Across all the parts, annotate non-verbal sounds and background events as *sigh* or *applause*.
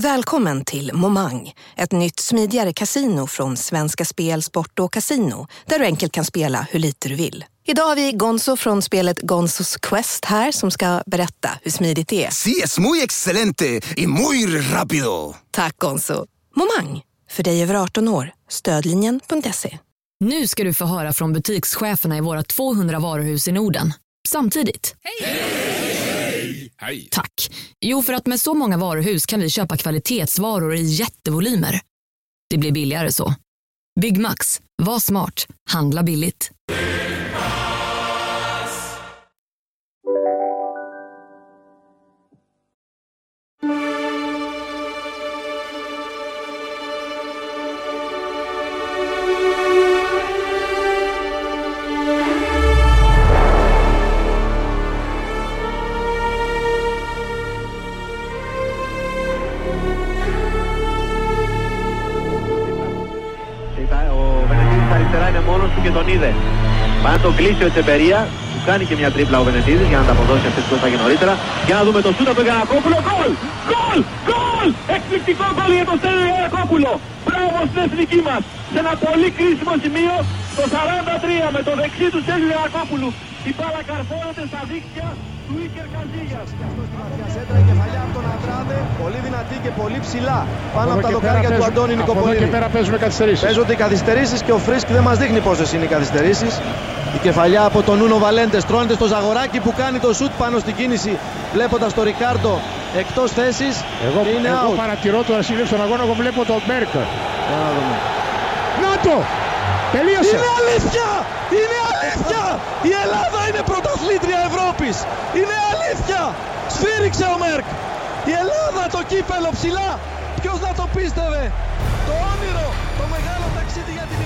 Välkommen till Momang, ett nytt smidigare casino från Svenska Spel, Sport och Casino där du enkelt kan spela hur lite du vill. Idag har vi Gonzo från spelet Gonzos Quest här som ska berätta hur smidigt det är. Sí, es muy excelente y muy rápido. Tack Gonzo. Momang, för dig över 18 år. Stödlinjen.se. Nu ska du få höra från butikscheferna i våra 200 varuhus i Norden. Samtidigt. Hej! Tack. Jo, för att med så många varuhus kan vi köpa kvalitetsvaror i jättevolymer. Det blir billigare så. Byggmax. Var smart. Handla billigt. Είδε. Πάει να τον κλείσει ο Ετσεμπερία. Του κάνει και μια τρίπλα ο Βενετίδης για να τα αποδώσει αυτή που έφαγε νωρίτερα. Για να δούμε το σούτα του Γιανακόπουλο. Γκολ! Γκολ! Γκολ! Εκπληκτικό γκολ για τον Στέλιο Γιανακόπουλο. Μπράβο στην εθνική μας. Σε ένα πολύ κρίσιμο σημείο το 43 με το δεξί του Στέλιο Γιανακόπουλου. Η μπάλα καρφώνεται στα δίκτυα του Ίκερ Καζίγιας. Σέντρα η κεφαλιά από τον Αντράδε, πολύ δυνατή και πολύ ψηλά. Πάνω από τα και δοκάρια πέρα του παίζουν- Αντώνη Από εδώ και Νικοπολίδη. πέρα παίζουμε καθυστερήσεις. Παίζονται οι καθυστερήσεις και ο Φρίσκ δεν μας δείχνει πόσε είναι οι καθυστερήσεις. Η κεφαλιά από τον Νούνο Βαλέντες στρώνεται στο Ζαγοράκι που κάνει το σουτ πάνω στην κίνηση. Βλέποντας τον Ρικάρντο εκτός θέσης. Εγώ, Είναι εγώ out. παρατηρώ το ασύλληψη στον αγώνα, εγώ βλέπω τον Μπέρκ. Για να δούμε. Να το! Τελείωσε! Είναι αλήθεια! Είναι αλήθεια! Η Ελλάδα είναι πρωταθλήτρια Ευρώπης! Είναι αλήθεια! Σφύριξε ο Μέρκ! Η Ελλάδα το κύπελο ψηλά! Ποιος να το πίστευε! Το όνειρο! Το μεγάλο ταξίδι για την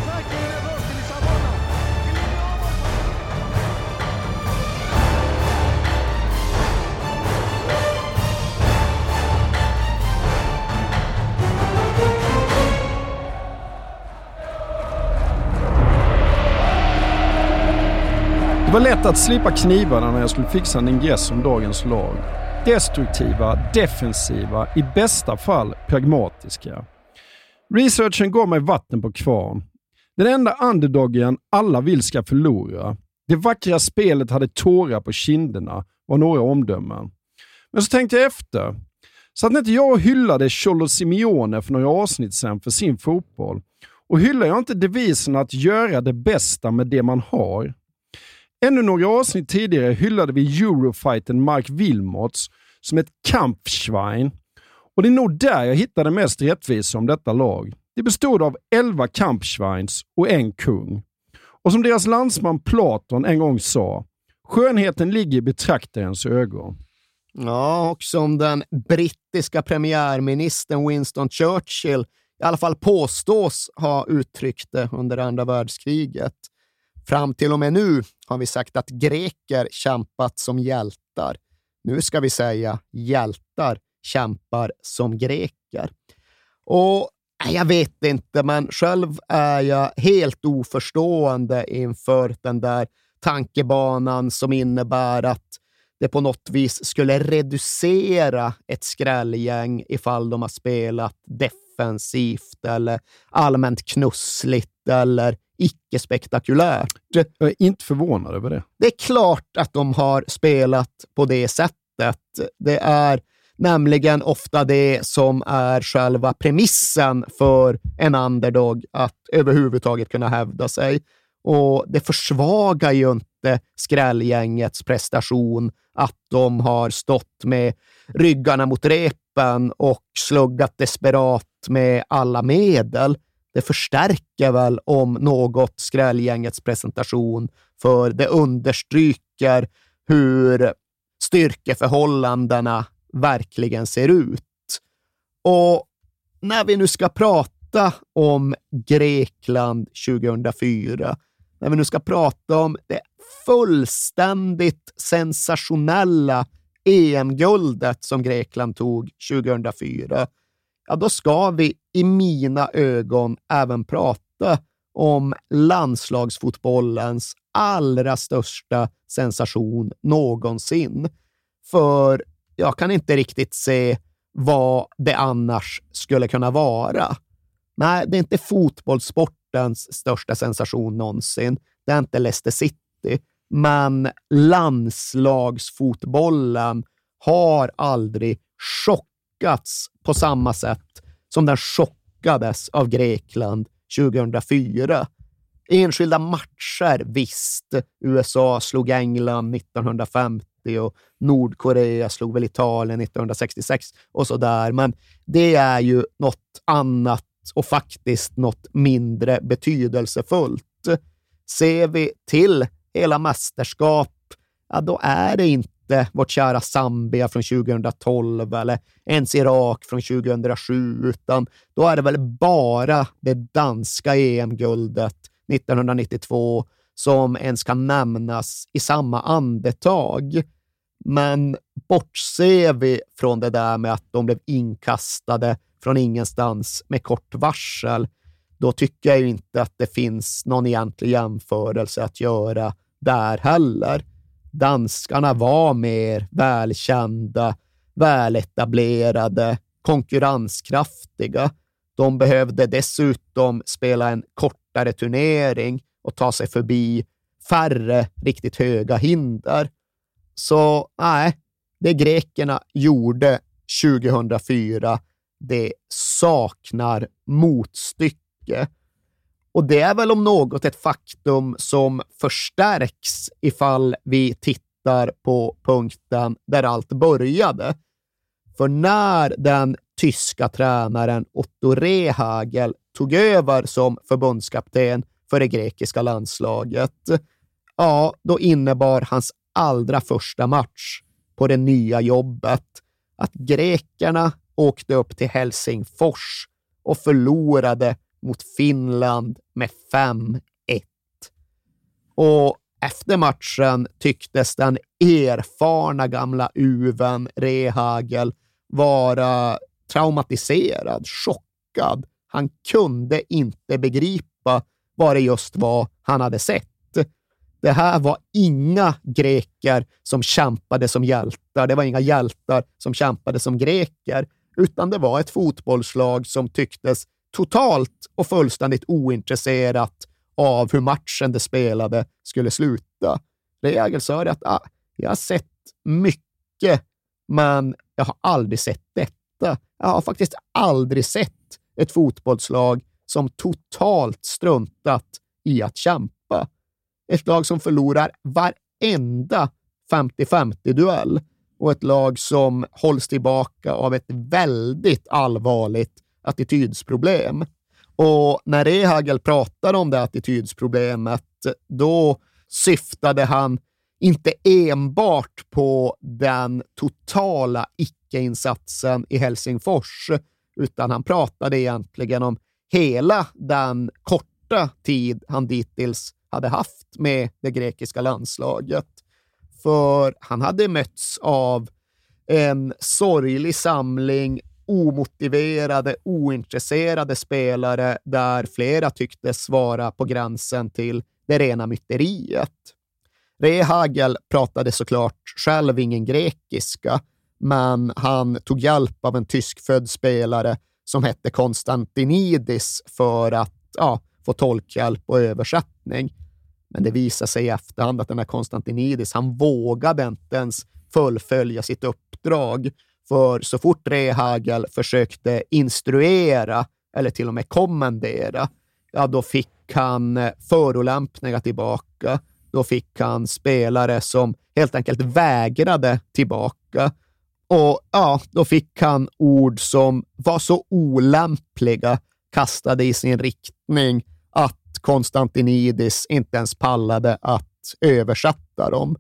var lätt att slipa knivarna när jag skulle fixa en ingress om dagens lag. Destruktiva, defensiva, i bästa fall pragmatiska. Researchen gav mig vatten på kvarn. Den enda underdogen alla vill ska förlora. Det vackra spelet hade tårar på kinderna, var några omdömen. Men så tänkte jag efter. Så att inte jag hyllade Cholo Simeone för några avsnitt sedan för sin fotboll. Och hyllar jag inte devisen att göra det bästa med det man har, Ännu några avsnitt tidigare hyllade vi Eurofighten Mark Wilmots som ett kampschwein. Och det är nog där jag hittade mest rättvisa om detta lag. Det bestod av 11 kampschweins och en kung. Och som deras landsman Platon en gång sa, skönheten ligger i betraktarens ögon. Ja, och som den brittiska premiärministern Winston Churchill i alla fall påstås ha uttryckt det under andra världskriget. Fram till och med nu har vi sagt att greker kämpat som hjältar. Nu ska vi säga hjältar kämpar som greker. Och jag vet inte, men själv är jag helt oförstående inför den där tankebanan som innebär att det på något vis skulle reducera ett skrällgäng ifall de har spelat defensivt eller allmänt knussligt eller icke-spektakulärt. Jag är inte förvånad över det. Det är klart att de har spelat på det sättet. Det är nämligen ofta det som är själva premissen för en underdog att överhuvudtaget kunna hävda sig. Och det försvagar ju inte skrällgängets prestation att de har stått med ryggarna mot repen och sluggat desperat med alla medel. Det förstärker väl om något skrällgängets presentation, för det understryker hur styrkeförhållandena verkligen ser ut. Och när vi nu ska prata om Grekland 2004, när vi nu ska prata om det fullständigt sensationella EM-guldet som Grekland tog 2004, ja, då ska vi i mina ögon även prata om landslagsfotbollens allra största sensation någonsin. För jag kan inte riktigt se vad det annars skulle kunna vara. Nej, det är inte fotbollssportens största sensation någonsin. Det är inte Leicester City, men landslagsfotbollen har aldrig chockats på samma sätt som den chockades av Grekland 2004. Enskilda matcher, visst. USA slog England 1950 och Nordkorea slog väl Italien 1966 och så där. Men det är ju något annat och faktiskt något mindre betydelsefullt. Ser vi till hela mästerskap, ja, då är det inte vårt kära Zambia från 2012 eller ens Irak från 2007, utan då är det väl bara det danska EM-guldet 1992 som ens kan nämnas i samma andetag. Men bortser vi från det där med att de blev inkastade från ingenstans med kort varsel, då tycker jag ju inte att det finns någon egentlig jämförelse att göra där heller. Danskarna var mer välkända, väletablerade, konkurrenskraftiga. De behövde dessutom spela en kortare turnering och ta sig förbi färre riktigt höga hinder. Så nej, det grekerna gjorde 2004, det saknar motstycke. Och det är väl om något ett faktum som förstärks ifall vi tittar på punkten där allt började. För när den tyska tränaren Otto Rehagel tog över som förbundskapten för det grekiska landslaget, ja, då innebar hans allra första match på det nya jobbet att grekerna åkte upp till Helsingfors och förlorade mot Finland med 5-1. Och efter matchen tycktes den erfarna gamla uven Rehagel vara traumatiserad, chockad. Han kunde inte begripa vad det just var han hade sett. Det här var inga greker som kämpade som hjältar. Det var inga hjältar som kämpade som greker, utan det var ett fotbollslag som tycktes totalt och fullständigt ointresserat av hur matchen det spelade skulle sluta. Regel sa att ah, jag har sett mycket, men jag har aldrig sett detta. Jag har faktiskt aldrig sett ett fotbollslag som totalt struntat i att kämpa. Ett lag som förlorar varenda 50-50-duell och ett lag som hålls tillbaka av ett väldigt allvarligt attitydsproblem. Och när Rehagel pratade om det attitydsproblemet, då syftade han inte enbart på den totala icke-insatsen i Helsingfors, utan han pratade egentligen om hela den korta tid han dittills hade haft med det grekiska landslaget. För han hade mötts av en sorglig samling omotiverade, ointresserade spelare där flera tycktes vara på gränsen till det rena myteriet. Rehagel pratade såklart själv ingen grekiska, men han tog hjälp av en tyskfödd spelare som hette Konstantinidis för att ja, få tolkhjälp och översättning. Men det visade sig i efterhand att den här Konstantinidis, han vågade inte ens fullfölja sitt uppdrag. För så fort Rehagel försökte instruera eller till och med kommendera, ja, då fick han eh, förolämpningar tillbaka. Då fick han spelare som helt enkelt vägrade tillbaka. Och ja, då fick han ord som var så olämpliga kastade i sin riktning att Konstantinidis inte ens pallade att översätta dem.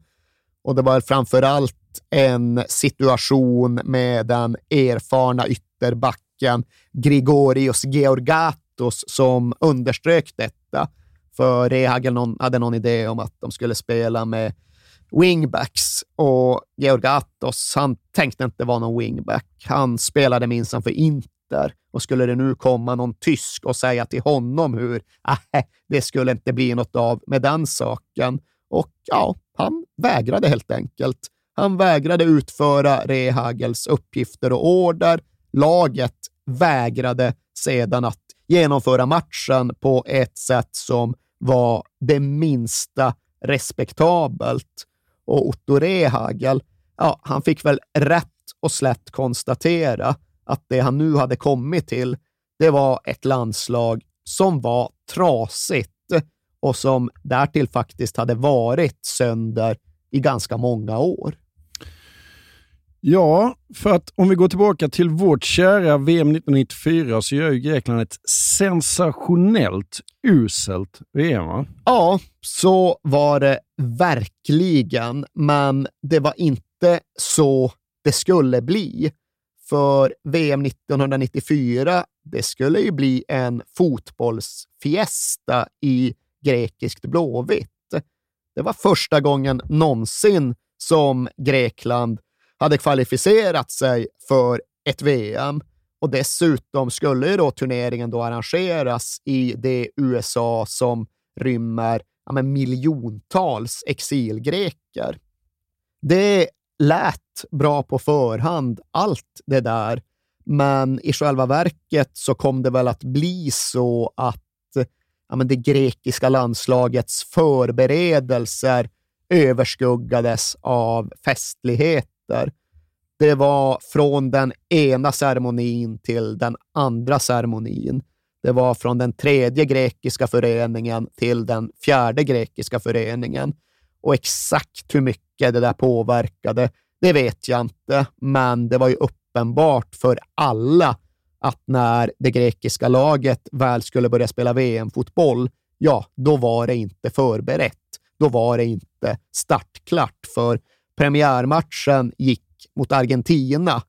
Och det var framför allt en situation med den erfarna ytterbacken Grigorios Georgatos som underströk detta. För Rehagel hade någon idé om att de skulle spela med wingbacks och Georgatos, han tänkte inte vara någon wingback. Han spelade minsann för Inter och skulle det nu komma någon tysk och säga till honom hur äh, det skulle inte bli något av med den saken. Och ja, han vägrade helt enkelt. Han vägrade utföra Rehagels uppgifter och order. Laget vägrade sedan att genomföra matchen på ett sätt som var det minsta respektabelt. Och Otto Rehagel, ja, han fick väl rätt och slätt konstatera att det han nu hade kommit till, det var ett landslag som var trasigt och som därtill faktiskt hade varit sönder i ganska många år. Ja, för att om vi går tillbaka till vårt kära VM 1994 så gör ju Grekland ett sensationellt uselt VM. Va? Ja, så var det verkligen, men det var inte så det skulle bli. För VM 1994, det skulle ju bli en fotbollsfiesta i grekiskt blåvitt. Det var första gången någonsin som Grekland hade kvalificerat sig för ett VM och dessutom skulle ju då turneringen då arrangeras i det USA som rymmer ja, miljontals exilgreker. Det lät bra på förhand, allt det där, men i själva verket så kom det väl att bli så att ja, men det grekiska landslagets förberedelser överskuggades av festligheter. Det var från den ena ceremonin till den andra ceremonin. Det var från den tredje grekiska föreningen till den fjärde grekiska föreningen. Och exakt hur mycket det där påverkade, det vet jag inte, men det var ju uppenbart för alla att när det grekiska laget väl skulle börja spela VM-fotboll, ja, då var det inte förberett. Då var det inte startklart, för premiärmatchen gick mot Argentina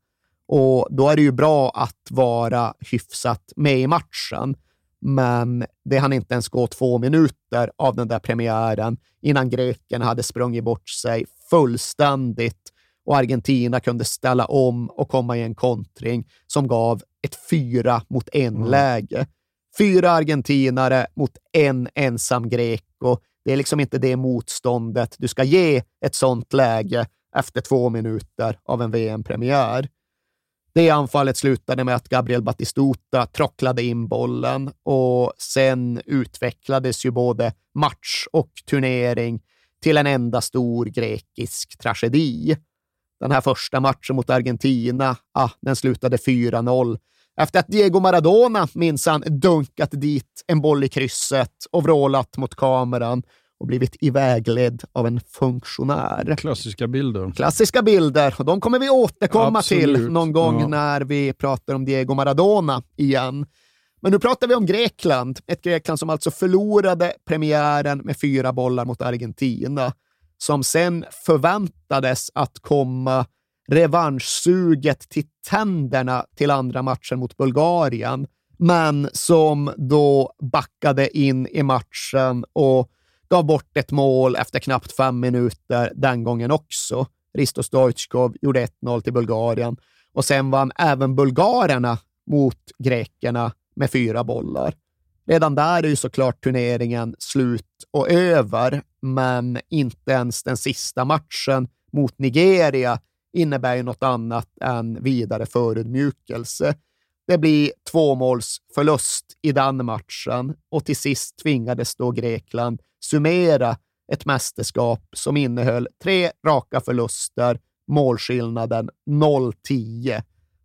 och då är det ju bra att vara hyfsat med i matchen. Men det hann inte ens gå två minuter av den där premiären innan grekerna hade sprungit bort sig fullständigt och Argentina kunde ställa om och komma i en kontring som gav ett fyra mot en-läge. Mm. Fyra argentinare mot en ensam greko. Det är liksom inte det motståndet du ska ge ett sånt läge efter två minuter av en VM-premiär. Det anfallet slutade med att Gabriel Batistuta trocklade in bollen och sen utvecklades ju både match och turnering till en enda stor grekisk tragedi. Den här första matchen mot Argentina, ah, den slutade 4-0 efter att Diego Maradona minsann dunkat dit en boll i krysset och vrålat mot kameran och blivit ivägledd av en funktionär. Klassiska bilder. Klassiska bilder, och de kommer vi återkomma Absolut. till någon gång ja. när vi pratar om Diego Maradona igen. Men nu pratar vi om Grekland, ett Grekland som alltså förlorade premiären med fyra bollar mot Argentina, som sen förväntades att komma revanschsuget till tänderna till andra matchen mot Bulgarien, men som då backade in i matchen och gav bort ett mål efter knappt fem minuter den gången också. Risto Stoichkov gjorde 1-0 till Bulgarien och sen vann även bulgarerna mot grekerna med fyra bollar. Redan där är ju såklart turneringen slut och över, men inte ens den sista matchen mot Nigeria innebär ju något annat än vidare förödmjukelse. Det blir tvåmålsförlust i den matchen och till sist tvingades då Grekland summera ett mästerskap som innehöll tre raka förluster, målskillnaden 0-10.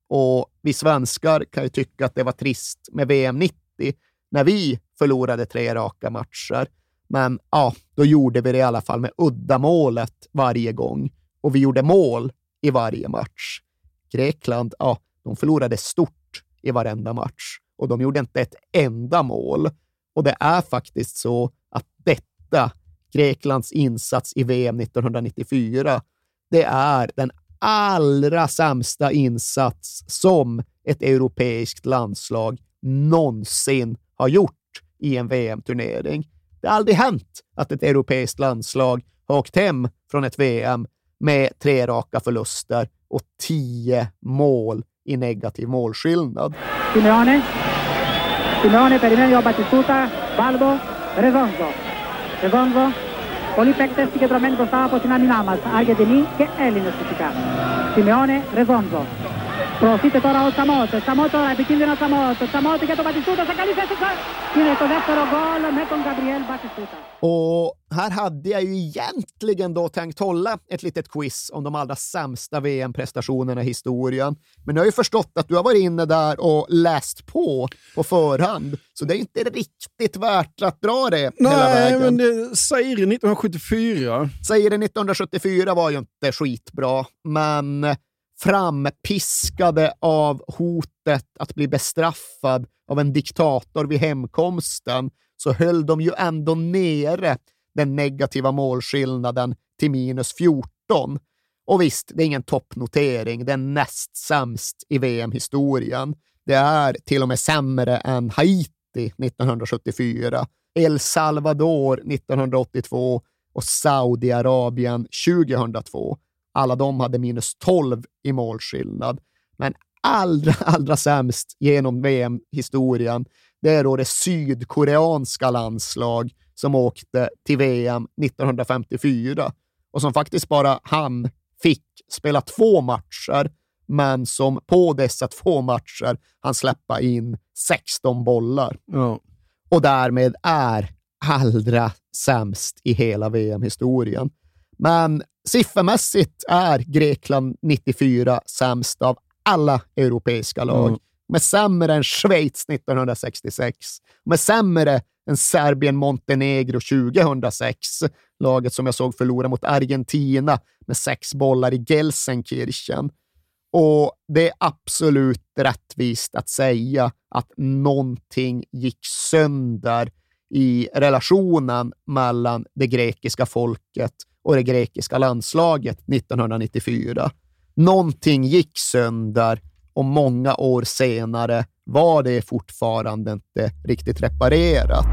Och vi svenskar kan ju tycka att det var trist med VM 90 när vi förlorade tre raka matcher. Men ja, då gjorde vi det i alla fall med uddamålet varje gång. Och vi gjorde mål i varje match. Grekland, ja, de förlorade stort i varenda match och de gjorde inte ett enda mål. Och det är faktiskt så att detta, Greklands insats i VM 1994, det är den allra sämsta insats som ett europeiskt landslag någonsin har gjort i en VM-turnering. Det har aldrig hänt att ett europeiskt landslag har åkt hem från ett VM med tre raka förluster och tio mål i negativ målskillnad. Simeone. Simeone per i medio Battistuta, Balbo, Redonzo. Redonzo Kolipek συγκεντρωμένη μπροστά από την άμυνά μας. Αργεντινοί και Έλληνες φυσικά. Σιμεώνε Ρεδόνζο. Προωθείται τώρα ο Τσαμότ. Τσαμότ τώρα, επικίνδυνο Τσαμότ. Τσαμότ για τον Μπατιστούτα, σε καλή θέση. Είναι το δεύτερο γκολ με τον Gabriel Batistuta. Och här hade jag ju egentligen då tänkt hålla ett litet quiz om de allra sämsta VM-prestationerna i historien. Men jag har ju förstått att du har varit inne där och läst på på förhand, så det är inte riktigt värt att dra det hela Nej, vägen. men det, Zaire 1974. Zaire 1974 var ju inte skitbra, men frampiskade av hotet att bli bestraffad av en diktator vid hemkomsten så höll de ju ändå nere den negativa målskillnaden till minus 14. Och visst, det är ingen toppnotering. Det är näst sämst i VM-historien. Det är till och med sämre än Haiti 1974, El Salvador 1982 och Saudiarabien 2002. Alla de hade minus 12 i målskillnad. Men allra, *laughs* allra sämst genom VM-historien, det är då det sydkoreanska landslag som åkte till VM 1954 och som faktiskt bara han fick spela två matcher, men som på dessa två matcher han släppa in 16 bollar Ja. och därmed är allra sämst i hela VM-historien. Men siffermässigt är Grekland 94 sämst av alla europeiska lag. Mm. De är sämre än Schweiz 1966. De är sämre än Serbien-Montenegro 2006. Laget som jag såg förlora mot Argentina med sex bollar i Gelsenkirchen. Och det är absolut rättvist att säga att någonting gick sönder i relationen mellan det grekiska folket och det grekiska landslaget 1994. Någonting gick sönder och många år senare var det fortfarande inte riktigt reparerat.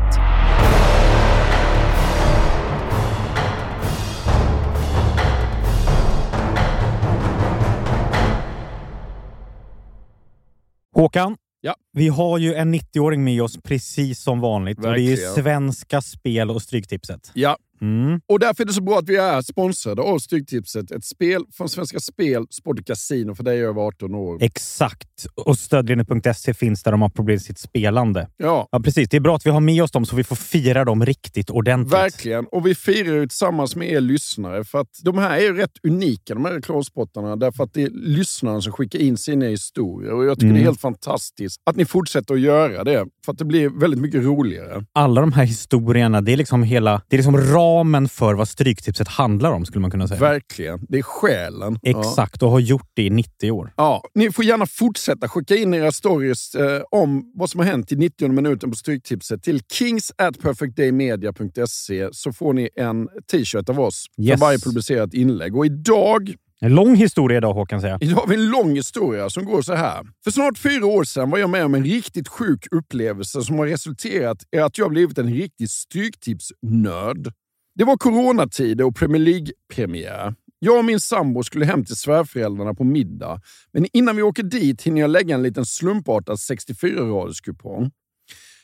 Håkan, Ja. vi har ju en 90-åring med oss precis som vanligt. Och det är ju Verkligen. Svenska Spel och Stryktipset. Ja, Mm. och därför är det så bra att vi är sponsrade av Stryktipset. Ett spel från Svenska Spel, Sport och Casino för dig över 18 år. Exakt. Och stödlinjen.se finns där de har problem med sitt spelande. Ja, Ja, precis. Det är bra att vi har med oss dem så vi får fira dem riktigt ordentligt. verkligen. Och vi firar ju tillsammans med er lyssnare. För att de här är ju rätt unika, de här reklamspottarna. Därför att det är lyssnarna som skickar in sina historier. Och jag tycker Mm. det är helt fantastiskt att ni fortsätter att göra det. För att det blir väldigt mycket roligare. Alla de här historierna, det är liksom hela det är liksom ramen för vad Stryktipset handlar om, skulle man kunna säga. Verkligen. Det är själen. Exakt, och har gjort det i 90 år. Ja, ni får gärna fortsätta skicka in era stories eh, om vad som har hänt i 90 minuten på Stryktipset till kings at perfectdaymedia.se så får ni en t-shirt av oss Yes. för varje publicerat inlägg. Och idag, En lång historia idag, Håkan säger jag. idag har vi en lång historia som går så här. För snart fyra år sedan var jag med om en riktigt sjuk upplevelse som har resulterat i att jag blivit en riktig Stryktipsnörd. Det var coronatider och Premier League-premiär. Jag och min sambo skulle hem till svärföräldrarna på middag, men innan vi åker dit hinner jag lägga en liten slumpartad 64-raderskupong.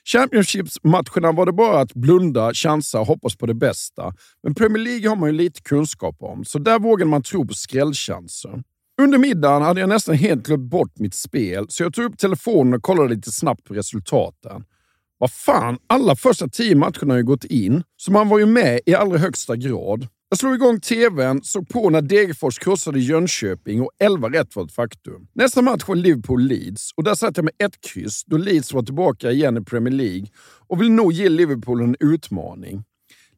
Championships-matcherna var det bara att blunda, chansa och hoppas på det bästa. Men Premier League har man ju lite kunskap om, så där vågade man tro på skrällchanser. Under middagen hade jag nästan helt glömt bort mitt spel, så jag tog upp telefonen och kollade lite snabbt på resultaten. Vad fan, alla första tio matcherna har ju gått in, så man var ju med i allra högsta grad. Jag slog igång tvn, såg på när Degerfors krossade Jönköping och 11 rätt var ett faktum. Nästa match var Liverpool-Leeds och där satt jag med ett kryss då Leeds var tillbaka igen i Premier League och vill nog ge Liverpool en utmaning.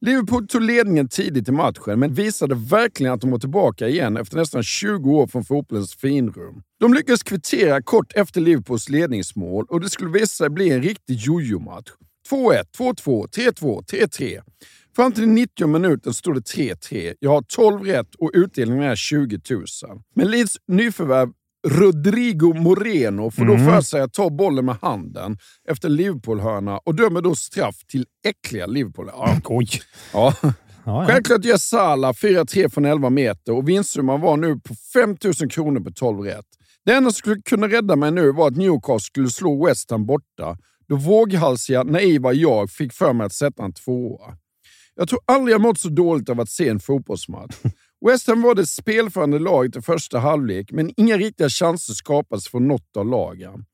Liverpool tog ledningen tidigt i matchen, men visade verkligen att de var tillbaka igen efter nästan 20 år från fotbollens finrum. De lyckades kvittera kort efter Liverpools ledningsmål och det skulle visa sig bli en riktig jojo-match. 2-1, 2-2, 3-2, 3-3. Fram till 90 minuten stod det 3-3. Jag har 12 rätt och utdelningen är 20 000. Men Leeds nyförvärv Rodrigo Moreno får då för sig att ta bollen med handen efter Liverpool-hörna och dömer då straff till äckliga Liverpool. Ja, Oj! ja. Självklart gör Salah 4-3 från 11 meter och vinstsumman var nu på 5 000 kronor på 12 rätt. Det enda som skulle kunna rädda mig nu var att Newcastle skulle slå West Ham borta, då våghalsiga, naiva jag fick för mig att sätta en tvåa. Jag tror aldrig jag mått så dåligt av att se en fotbollsmatch. West Ham var det spelförande laget i första halvlek, men inga riktiga chanser skapades från något av lagen.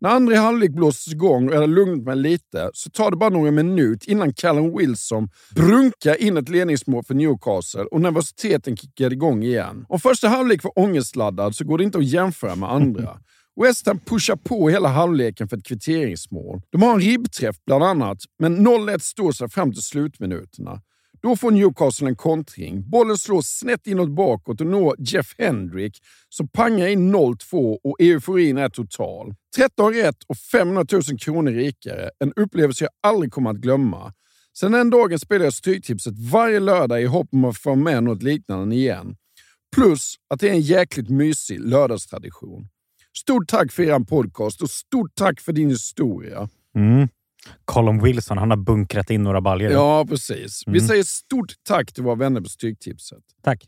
När andra halvlek blåstes igång och jag hade lugnat mig lite så tar det bara några minuter innan Callum Wilson brunkar in ett ledningsmål för Newcastle och nervositeten kickar igång igen. Om första halvlek var ångestladdad så går det inte att jämföra med andra. *laughs* West Ham pushar på hela halvleken för ett kvitteringsmål. De har en ribbträff bland annat, men 0-1 står sig fram till slutminuterna. Då får Newcastle en kontring. Bollen slås snett inåt bakåt och når Jeff Hendrick som pangar in 0-2 och euforin är total. 13 rätt och 500 000 kronor rikare. En upplevelse jag aldrig kommer att glömma. Sen den dagen spelar jag Stryktipset varje lördag i hopp om att få med något liknande igen. Plus att det är en jäkligt mysig lördagstradition. Stort tack för er podcast och stort tack för din historia. Mm. Colin Wilson, han har bunkrat in några baljor. Ja, precis. Vi Mm. säger stort tack till våra vänner på Stryktipset. Tack.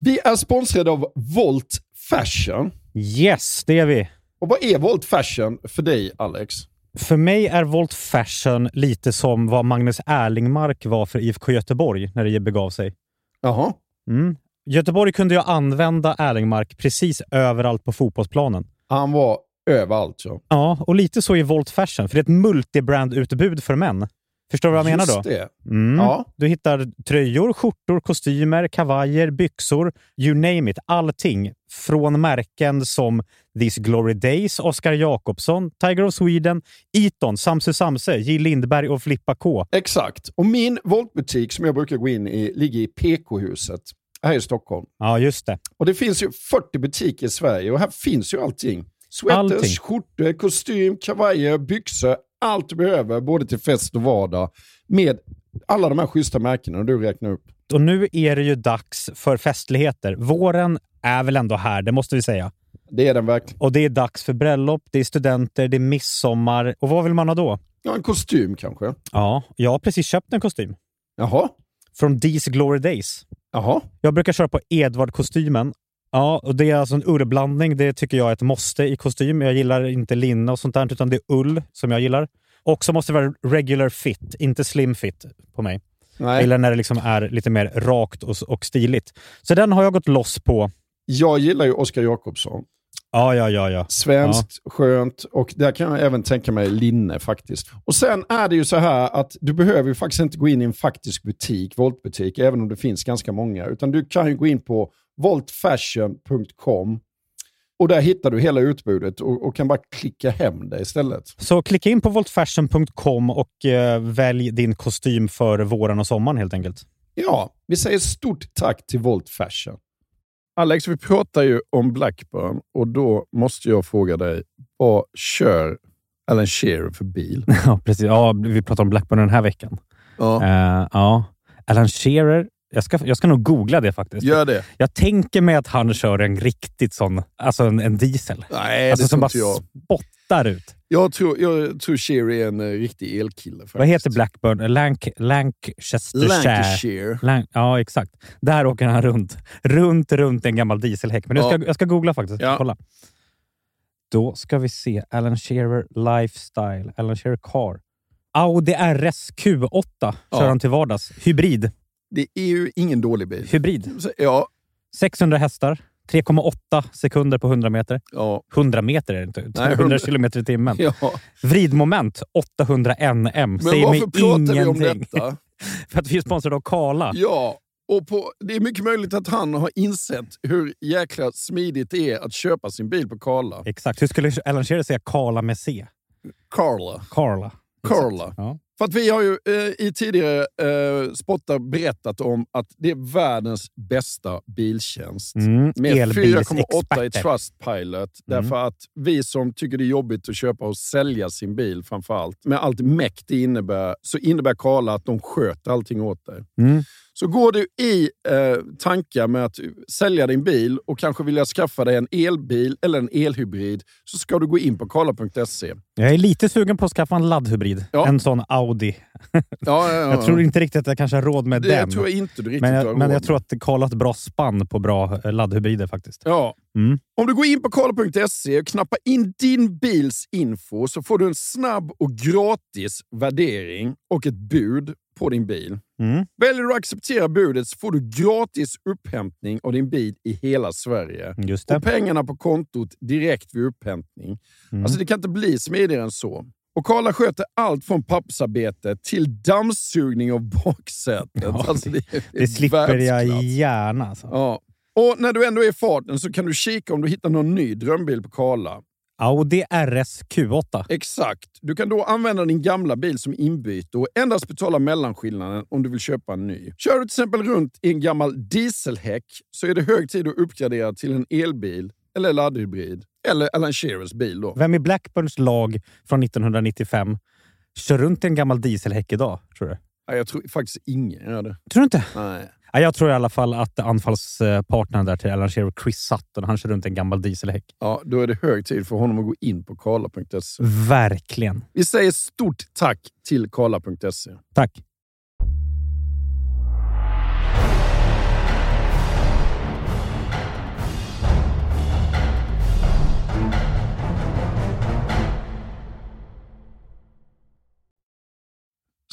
Vi är sponsrade av Volt Fashion. Yes, det är vi. Och vad är Volt Fashion för dig, Alex? För mig är Volt Fashion lite som vad Magnus Erlingmark var för IFK Göteborg när det begav sig. Jaha. Mm. Göteborg kunde ju använda Erlingmark precis överallt på fotbollsplanen. Han var överallt. Ja. Ja, och lite så i Volt Fashion, för det är ett multibrand-utbud för män. Förstår du vad jag menar då? Just det. Mm. Ja. Du hittar tröjor, skjortor, kostymer, kavajer, byxor, you name it. Allting. Från märken som These Glory Days, Oscar Jakobsson, Tiger of Sweden, Eton, Samse Samse, J. Lindberg och Flippa K. Exakt. Och min Voltbutik som jag brukar gå in i ligger i PK-huset här i Stockholm. Ja, just det. Och det finns ju 40 butiker i Sverige och här finns ju allting. Sweaters, Allting. skjortor, kostym, kavajer, byxor. Allt du behöver både till fest och vardag med alla de här schyssta märkena du räknar upp. Och nu är det ju dags för festligheter. Våren är väl ändå här, det måste vi säga. Det är den verkligen. Och det är dags för bröllop, det är studenter, det är midsommar. Och vad vill man ha då? Ja, en kostym kanske. Ja, jag har precis köpt en kostym. Jaha. Från These Glory Days. Jaha. Jag brukar köra på Edvard-kostymen. Ja, och det är alltså en urblandning. Det tycker jag är ett måste i kostym. Jag gillar inte linne och sånt där, utan det är ull som jag gillar. Och så måste det vara regular fit, inte slim fit på mig. Jag Nej. gillar när det liksom är lite mer rakt och, och stiligt. Så den har jag gått loss på. Jag gillar ju Oscar Jakobsson. Ja, ja, ja, ja. Svenskt, skönt och där kan jag även tänka mig linne faktiskt. Och sen är det ju så här att du behöver ju faktiskt inte gå in i en faktisk butik, voltbutik, även om det finns ganska många. Utan du kan ju gå in på voltfashion.com och där hittar du hela utbudet och, och kan bara klicka hem det istället. Så klicka in på voltfashion.com och eh, välj din kostym för våren och sommaren helt enkelt. Ja, vi säger stort tack till Volt Fashion. Alex, vi pratar ju om Blackburn och då måste jag fråga dig, vad kör Alan Shearer för bil? *laughs* Ja, precis. Ja, vi pratar om Blackburn den här veckan. Ja. Eh, ja. Alan Shearer. Jag ska, jag ska nog googla det faktiskt. Gör det. Jag tänker mig att han kör en riktigt sån, alltså en, en diesel. Nej, alltså det som bara jag. spottar ut. Jag tror, jag tror Shearer är en eh, riktig elkille. Faktiskt. Vad heter Blackburn? Lanc Lancastershire. Lancashire. Lan ja, exakt. Där åker han runt. Runt, runt en gammal dieselhäck. Men jag ska, Ja. jag ska googla faktiskt. Ja. Kolla. Då ska vi se. Alan Shearer Lifestyle. Alan Shearer Car. Audi RS Q8 kör Ja. han till vardags. Hybrid. Det är ju ingen dålig bil. Hybrid. Ja, 600 hästar. 3,8 sekunder på 100 meter. ja, 100 meter är det inte. 100 100 kilometer i timmen. ja. Vridmoment 800 NM. Men Säger varför pratar vi om ingenting. detta? *laughs* För att vi är sponsrade av Kala. Ja, och på, det är mycket möjligt att han har insett hur jäkla smidigt det är att köpa sin bil på Karla. Exakt. Hur skulle Alan Shearer säga Kala med C? Karla. Carla. Karla. Ja. För att vi har ju eh, i tidigare eh, spottar berättat om att det är världens bästa biltjänst. Mm, Med 4,8 i. Trustpilot. Mm. Därför att vi som tycker det är jobbigt att köpa och sälja sin bil framför allt, med allt mäkt det innebär, så innebär Karla att de sköter allting åt dig. Mm. Så går du i eh, tankar med att sälja din bil och kanske vilja skaffa dig en elbil eller en elhybrid så ska du gå in på karla.se. Jag är lite sugen på att skaffa en laddhybrid. Ja. En sån Audi. *laughs* Ja, ja, ja. Jag tror inte riktigt att jag kanske har råd med det den. tror jag inte du riktigt men har jag, men råd jag tror att Karl har ett bra spann på bra eh, laddhybrider faktiskt. Ja. Mm. Om du går in på karla.se och knappar in din bils info så får du en snabb och gratis värdering och ett bud. På din bil. Mm. Väljer du att acceptera budet så får du gratis upphämtning av din bil i hela Sverige. Just det. Och pengarna på kontot direkt vid upphämtning. Mm. Alltså det kan inte bli smidigare än så. Och Karla sköter allt från pappersarbete till dammsugning av baksätet. *laughs* Ja, alltså det, Det slipper jag världsklass. gärna. Alltså. Ja. Och när du ändå är i farten så kan du kika om du hittar någon ny drömbil på Karla. Audi RS Q8. Exakt. Du kan då använda din gamla bil som inbyte och endast betala mellanskillnaden om du vill köpa en ny. Kör du till exempel runt i en gammal dieselhäck så är det hög tid att uppgradera till en elbil eller laddhybrid. Eller Alan Shearers bil då. Vem i Blackburns lag från 1995 kör runt i en gammal dieselhäck idag, tror du? Nej, jag tror faktiskt ingen gör det. Tror du inte? Nej. Ja, jag tror i alla fall att anfallspartnern där till Alan Shearer, Chris Sutton, han kör runt en gammal dieselhäck. Ja, då är det hög tid för honom att gå in på karla.se. Verkligen. Vi säger stort tack till karla.se. Tack.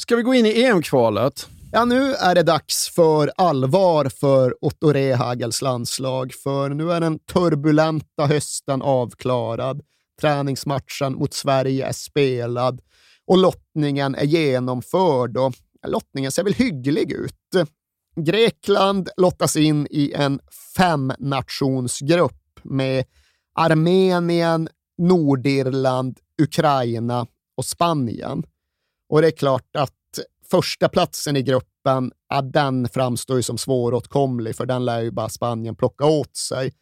Ska vi gå in i EM-kvalet? Ja, nu är det dags för allvar för Otto Rehagels landslag, för nu är den turbulenta hösten avklarad. Träningsmatchen mot Sverige är spelad och lottningen är genomförd och lottningen ser väl hygglig ut. Grekland lottas in i en femnationsgrupp med Armenien, Nordirland, Ukraina och Spanien. Och det är klart att första platsen i gruppen, ja, den framstår ju som svåråtkomlig, för den lär ju bara Spanien plocka åt sig.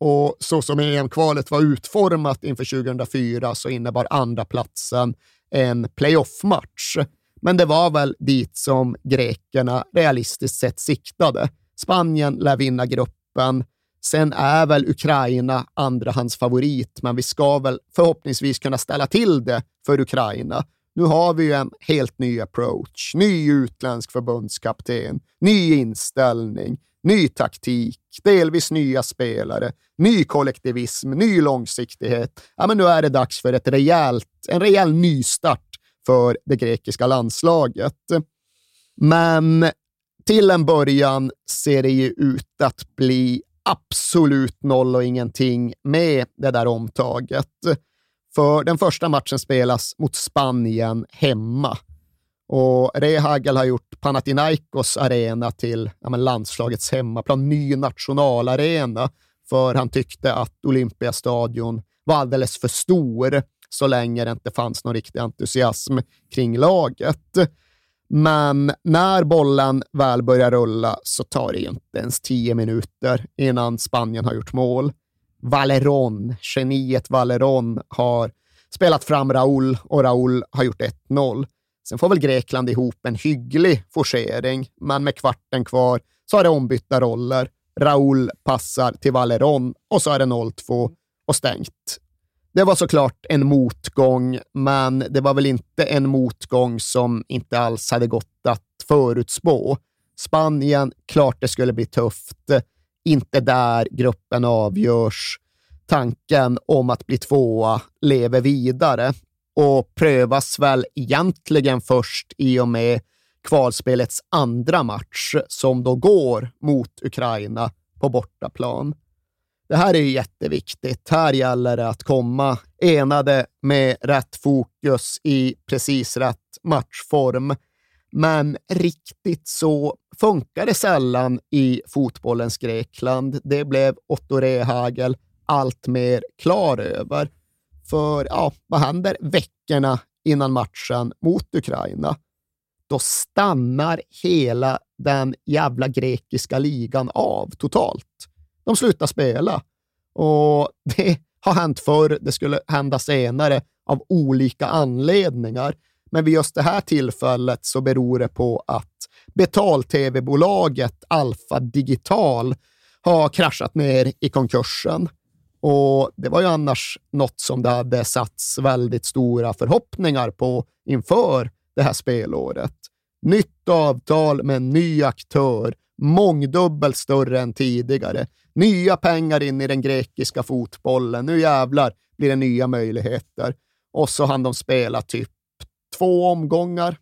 Och så som EM-kvalet var utformat inför 2004 så innebar andra platsen en playoff-match. Men det var väl dit som grekerna realistiskt sett siktade. Spanien lär vinna gruppen. Sen är väl Ukraina andrahandsfavorit, men vi ska väl förhoppningsvis kunna ställa till det för Ukraina. Nu har vi ju en helt ny approach, ny utländsk förbundskapten, ny inställning, ny taktik, delvis nya spelare, ny kollektivism, ny långsiktighet. Ja, men nu är det dags för ett rejält, en rejäl nystart för det grekiska landslaget. Men till en början ser det ju ut att bli absolut noll och ingenting med det där omtaget. För den första matchen spelas mot Spanien hemma. Och Rehagel har gjort Panathinaikos arena till ja, men landslagets hemmaplan, ny nationalarena, för han tyckte att Olympiastadion var alldeles för stor så länge det inte fanns någon riktig entusiasm kring laget. Men när bollen väl börjar rulla så tar det inte ens tio minuter innan Spanien har gjort mål. Valeron, geniet Valeron, har spelat fram Raul och Raul har gjort 1-0. Sen får väl Grekland ihop en hygglig forcering, men med kvarten kvar så har det ombytta roller. Raul passar till Valeron och så är det 0-2 och stängt. Det var såklart en motgång, men det var väl inte en motgång som inte alls hade gått att förutspå. Spanien, klart det skulle bli tufft. Inte där gruppen avgörs. Tanken om att bli tvåa lever vidare och prövas väl egentligen först i och med kvalspelets andra match som då går mot Ukraina på bortaplan. Det här är ju jätteviktigt. Här gäller det att komma enade med rätt fokus i precis rätt matchform. Men riktigt så funkar det sällan i fotbollens Grekland. Det blev Otto Rehagel allt mer klar över. För ja, vad händer veckorna innan matchen mot Ukraina? Då stannar hela den jävla grekiska ligan av totalt. De slutar spela. Och det har hänt förr, det skulle hända senare av olika anledningar. Men vid just det här tillfället så beror det på att betal-tv-bolaget Alfa Digital har kraschat ner i konkursen. Och det var ju annars något som det hade satts väldigt stora förhoppningar på inför det här spelåret. Nytt avtal med en ny aktör, mångdubbelt större än tidigare. Nya pengar in i den grekiska fotbollen. Nu jävlar blir det nya möjligheter. Och så hann de spela typ två omgångar,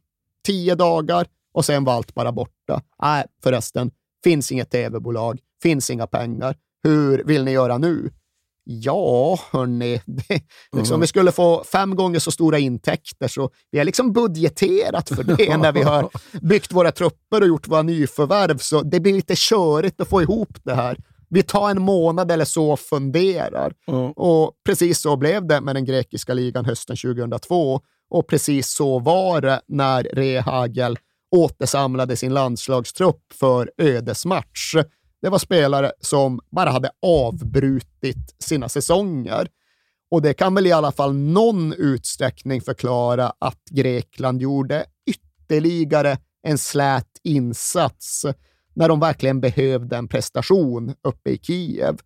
tio dagar och sen var allt bara borta. Nej, förresten, finns inget tv-bolag, finns inga pengar. Hur vill ni göra nu? Ja, hörni, *laughs* det, liksom, Mm. vi skulle få fem gånger så stora intäkter, så vi har liksom budgeterat för det *laughs* när vi har byggt våra trupper och gjort våra nyförvärv, så det blir lite körigt att få ihop det här. Vi tar en månad eller så och funderar. Och precis så blev det med den grekiska ligan hösten 2002. Och precis så var det när Rehagel återsamlade sin landslagstrupp för ödesmatch. Det var spelare som bara hade avbrutit sina säsonger. Och det kan väl i alla fall någon utsträckning förklara att Grekland gjorde ytterligare en slät insats när de verkligen behövde en prestation uppe i Kiev.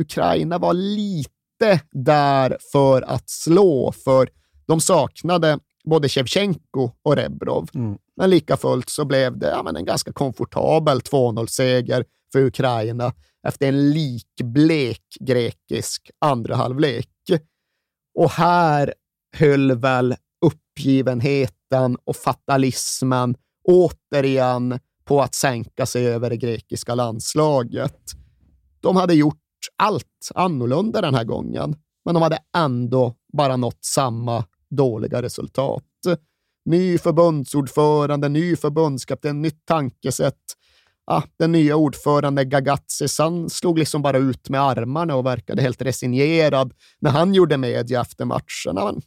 Ukraina var lite där för att slå, för de saknade både Shevchenko och Rebrov. Men lika fullt så blev det ja, men en ganska komfortabel 2-0-seger för Ukraina efter en likblek grekisk andra halvlek. Och här höll väl uppgivenheten och fatalismen återigen på att sänka sig över det grekiska landslaget. De hade gjort allt annorlunda den här gången, men de hade ändå bara nått samma dåliga resultat. Ny förbundsordförande, ny förbundskapten, nytt tankesätt. Ah, den nya ordförande Gagatsis, han slog liksom bara ut med armarna och verkade helt resignerad när han gjorde media efter matcherna. Men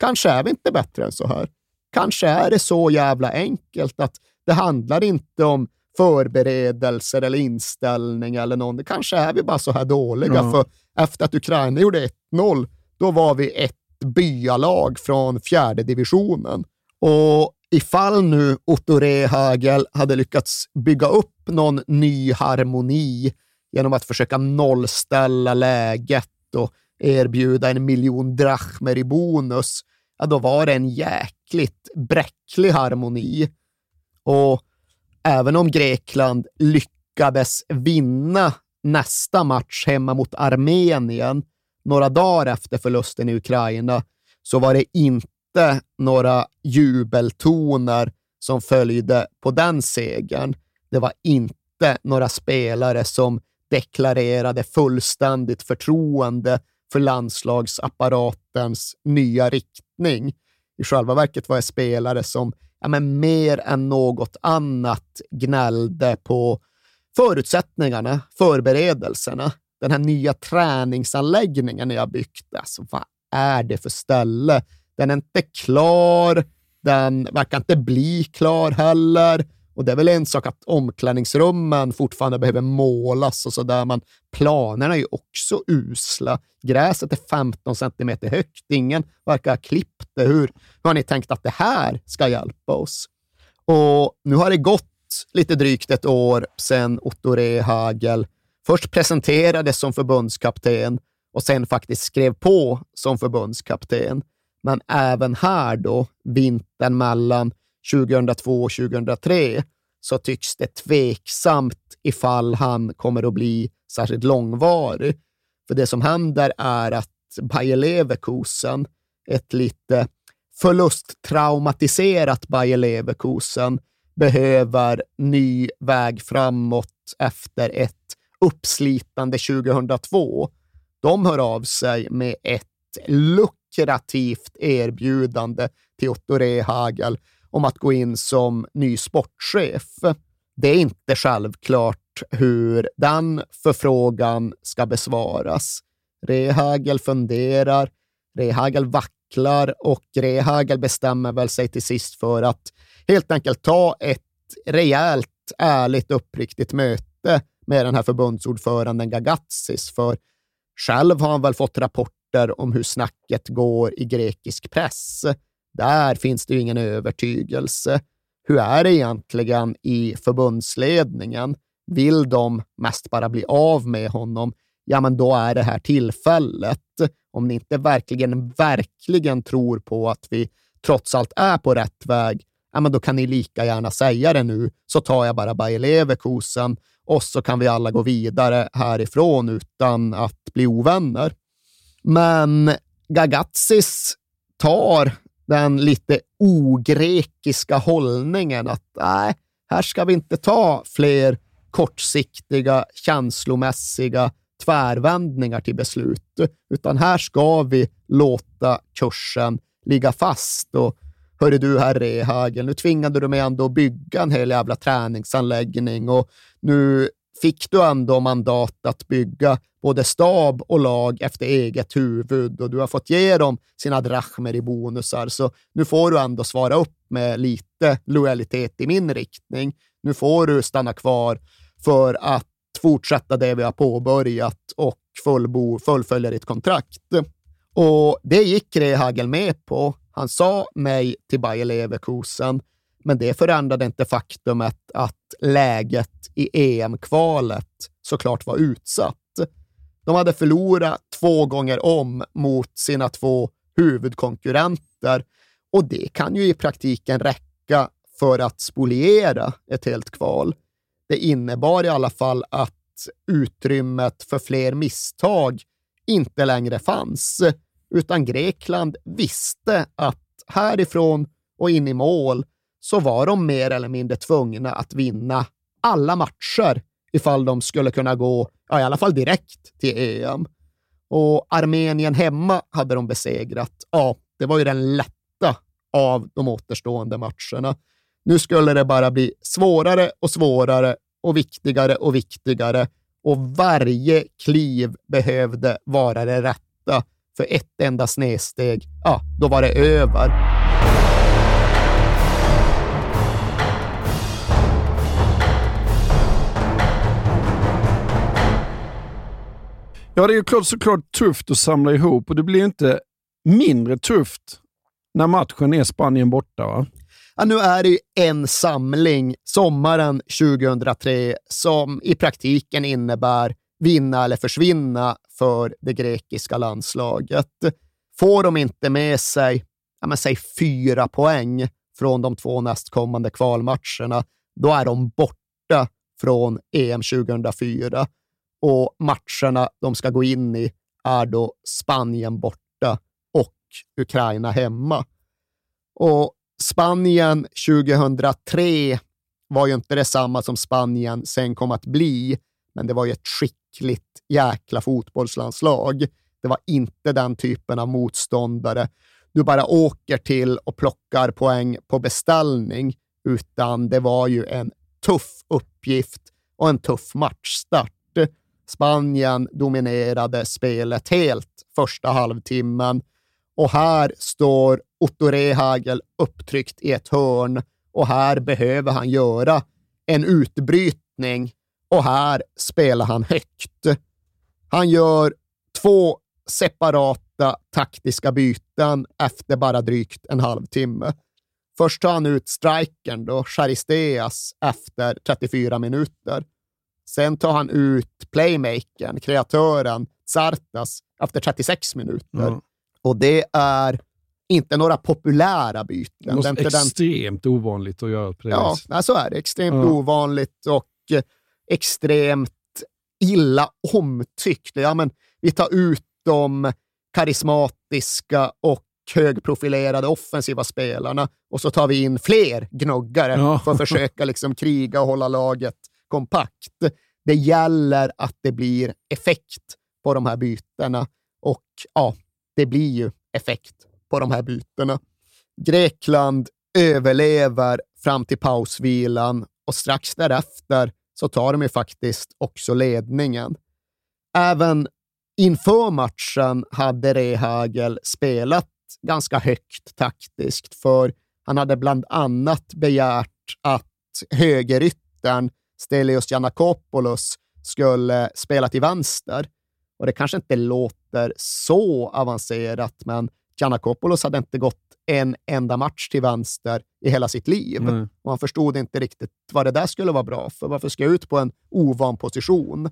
kanske är vi inte bättre än så här. Kanske är det så jävla enkelt att det handlar inte om förberedelser eller inställning eller någon. Kanske är vi bara så här dåliga, Ja. för efter att Ukraina gjorde 1-0, då var vi ett byalag från fjärde divisionen. Och ifall nu Otto Rehagel hade lyckats bygga upp någon ny harmoni genom att försöka nollställa läget och erbjuda en miljon drachmer i bonus, ja, då var det en jäkligt bräcklig harmoni. Och även om Grekland lyckades vinna nästa match hemma mot Armenien några dagar efter förlusten i Ukraina, så var det inte några jubeltoner som följde på den segern. Det var inte några spelare som deklarerade fullständigt förtroende för landslagsapparatens nya riktning. I själva verket var det spelare som ja, men mer än något annat gnällde på förutsättningarna, förberedelserna. Den här nya träningsanläggningen jag byggt, alltså vad är det för ställe? Den är inte klar, den verkar inte bli klar heller. Och det är väl en sak att omklädningsrummen fortfarande behöver målas och sådär, men planerna är ju också usla. Gräset är 15 centimeter högt, ingen verkar ha klippt det. Hur, hur har ni tänkt att det här ska hjälpa oss? Och nu har det gått lite drygt ett år sedan Otto Rehagel först presenterades som förbundskapten och sen faktiskt skrev på som förbundskapten. Men även här då, vintern mellan 2002 och 2003, så tycks det tveksamt ifall han kommer att bli särskilt långvarig. För det som händer är att Bayer Leverkusen, ett lite förlusttraumatiserat Bayer Leverkusen, behöver ny väg framåt efter ett uppslitande 2002. De hör av sig med ett lukrativt erbjudande till Otto Rehagel om att gå in som ny sportchef. Det är inte självklart hur den förfrågan ska besvaras. Rehagel funderar, Rehagel vacklar och Rehagel bestämmer väl sig till sist för att helt enkelt ta ett rejält, ärligt, uppriktigt möte med den här förbundsordföranden Gagatsis, för själv har han väl fått rapporter om hur snacket går i grekisk press. Där finns det ju ingen övertygelse. Hur är det egentligen i förbundsledningen? Vill de mest bara bli av med honom? Ja, men då är det här tillfället. Om ni inte verkligen, verkligen tror på att vi trots allt är på rätt väg, ja, men då kan ni lika gärna säga det nu, så tar jag bara Bayer Leverkusen och så kan vi alla gå vidare härifrån utan att bli ovänner. Men Gagatsis tar den lite ogrekiska hållningen att nej, här ska vi inte ta fler kortsiktiga, känslomässiga tvärvändningar till beslut, utan här ska vi låta kursen ligga fast. Och hörru du, herr Rehagel, nu tvingade du mig ändå att bygga en hel jävla träningsanläggning och nu fick du ändå mandat att bygga både stab och lag efter eget huvud och du har fått ge dem sina drachmer i bonusar, så nu får du ändå svara upp med lite lojalitet i min riktning. Nu får du stanna kvar för att fortsätta det vi har påbörjat och fullbo, fullfölja ditt kontrakt. Och det gick Rehagel med på. Han sa mig till Bayer Leverkusen, men det förändrade inte faktumet att läget i EM-kvalet såklart var utsatt. De hade förlorat två gånger om mot sina två huvudkonkurrenter och det kan ju i praktiken räcka för att spoliera ett helt kval. Det innebar i alla fall att utrymmet för fler misstag inte längre fanns, utan Grekland visste att härifrån och in i mål så var de mer eller mindre tvungna att vinna alla matcher ifall de skulle kunna gå, ja, i alla fall direkt till EM. Och Armenien hemma hade de besegrat. Ja, det var ju den lätta av de återstående matcherna. Nu skulle det bara bli svårare och svårare och viktigare och viktigare och varje kliv behövde vara det rätta. För ett enda snedsteg, ja, då var det över. Ja, det är ju klart, såklart tufft att samla ihop och det blir inte mindre tufft när matchen är Spanien borta. Va? Ja, nu är det ju en samling sommaren 2003 som i praktiken innebär vinna eller försvinna för det grekiska landslaget. Får de inte med sig, ja, men säg fyra poäng från de två nästkommande kvalmatcherna, då är de borta från EM 2004 och matcherna de ska gå in i är då Spanien borta och Ukraina hemma. Och Spanien 2003 var ju inte detsamma som Spanien sen kom att bli, men det var ju ett skickligt jäkla fotbollslandslag. Det var inte den typen av motståndare du bara åker till och plockar poäng på beställning, utan det var ju en tuff uppgift och en tuff matchstart. Spanien dominerade spelet helt första halvtimmen och här står Otto Rehagel upptryckt i ett hörn och här behöver han göra en utbrytning och här spelar han högt. Han gör två separata taktiska byten efter bara drygt en halvtimme. Först tar han ut strikern då, Charisteas, efter 34 minuter. Sen tar han ut playmakern, kreatören, Sartas, efter 36 minuter. Mm. Och det är inte några populära byten. Det är inte extremt den... ovanligt att göra på det Ja, så är det. Extremt ja. ovanligt och eh, extremt illa omtyckt. Ja, men vi tar ut de karismatiska och högprofilerade offensiva spelarna och så tar vi in fler gnuggare ja. för att försöka liksom kriga och hålla laget kompakt. Det gäller att det blir effekt på de här bytena och ja, det blir ju effekt på de här bytena. Grekland överlever fram till pausvilan och strax därefter så tar de ju faktiskt också ledningen. Även inför matchen hade Rehagel spelat ganska högt taktiskt, för han hade bland annat begärt att högeryttern Stelios Janakopoulos skulle spela till vänster. Och det kanske inte låter så avancerat, men Janakopoulos hade inte gått en enda match till vänster i hela sitt liv. Mm. Och han förstod inte riktigt vad det där skulle vara bra för. Varför ska jag ut på en ovan position?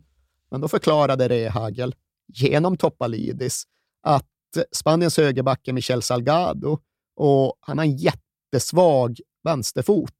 Men då förklarade Rehagel genom Topalidis att Spaniens högerback är Michel Salgado och han har en jättesvag vänsterfot.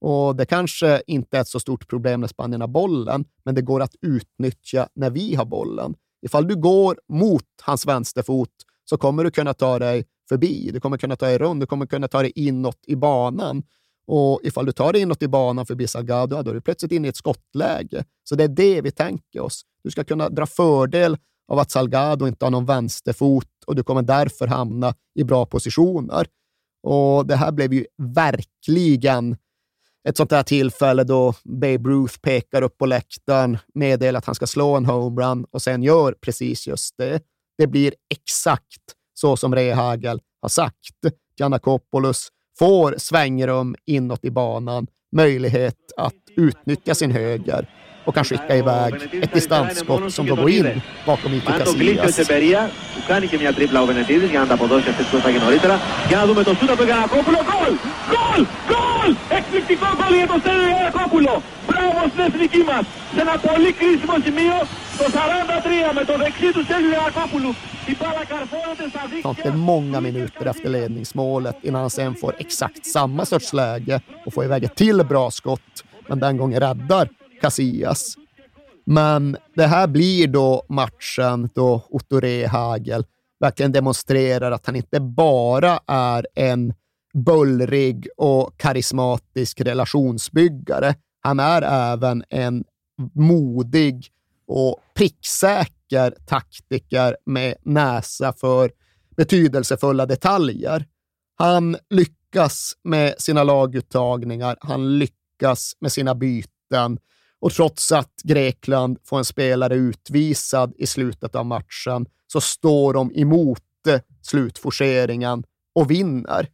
Och Det kanske inte är ett så stort problem när Spanien har bollen, men det går att utnyttja när vi har bollen. Ifall du går mot hans vänsterfot så kommer du kunna ta dig förbi. Du kommer kunna ta dig runt, du kommer kunna ta dig inåt i banan. Och ifall du tar dig inåt i banan förbi Salgado, då är du plötsligt inne i ett skottläge. Så det är det vi tänker oss. Du ska kunna dra fördel av att Salgado inte har någon vänsterfot och du kommer därför hamna i bra positioner. Och Det här blev ju verkligen ett sånt där tillfälle då Babe Ruth pekar upp på läktaren, meddelar att han ska slå en homerun och sen gör precis just det. Det blir exakt så som Rehagel har sagt. Giannakopoulos får svängrum inåt i banan, möjlighet att utnyttja sin höger och kan skicka iväg ett distansskott som då går in bakom Ike Casillas. Του κάνει και μια τρίπλα ο Βενετίδης για να τα αποδώσει αυτή που έφαγε νωρίτερα. Για να δούμε το σούτα του Γιανακόπουλο. Γκολ! Γκολ! Γκολ! Εκπληκτικό γκολ για τον Στέλιο Γιανακόπουλο. Μπράβο στην εθνική μας. Σε ένα πολύ κρίσιμο σημείο το 43 με το δεξί του Στέλιο Γιανακόπουλου. Η μπάλα καρφώνεται στα δίκτυα. Det är många minuter efter ledningsmålet innan han sen får exakt samma sorts läge och får iväg ett till bra skott, men den gången räddar Casillas. Men det här blir då matchen då Otto Rehagel verkligen demonstrerar att han inte bara är en bullrig och karismatisk relationsbyggare. Han är även en modig och pricksäker taktiker med näsa för betydelsefulla detaljer. Han lyckas med sina laguttagningar, han lyckas med sina byten och trots att Grekland får en spelare utvisad i slutet av matchen så står de emot slutforceringen och vinner.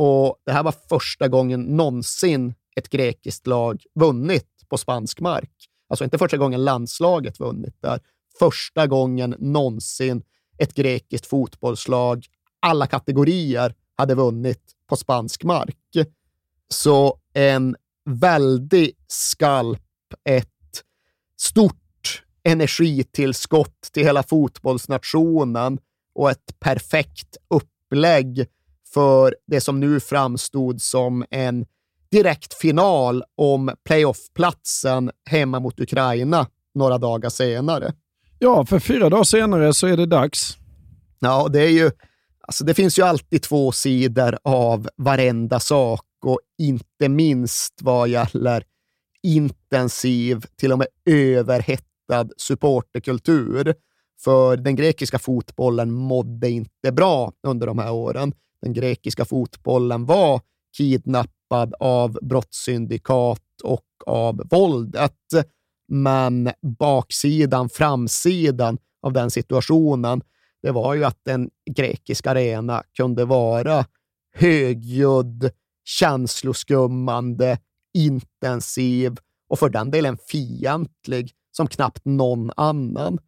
Och Det här var första gången någonsin ett grekiskt lag vunnit på spansk mark. Alltså inte första gången landslaget vunnit där. Första gången någonsin ett grekiskt fotbollslag, alla kategorier, hade vunnit på spansk mark. Så en väldig skalp ett stort energitillskott till hela fotbollsnationen och ett perfekt upplägg för det som nu framstod som en direkt final om playoffplatsen hemma mot Ukraina några dagar senare. Ja, för fyra dagar senare så är det dags. Ja, det är ju... Alltså det finns ju alltid två sidor av varenda sak och inte minst vad gäller intensiv, till och med överhettad supporterkultur. För den grekiska fotbollen mådde inte bra under de här åren. Den grekiska fotbollen var kidnappad av brottssyndikat och av våldet. Men baksidan, framsidan av den situationen, det var ju att en grekisk arena kunde vara högljudd, känsloskummande, intensiv och för den delen fientlig som knappt någon annan.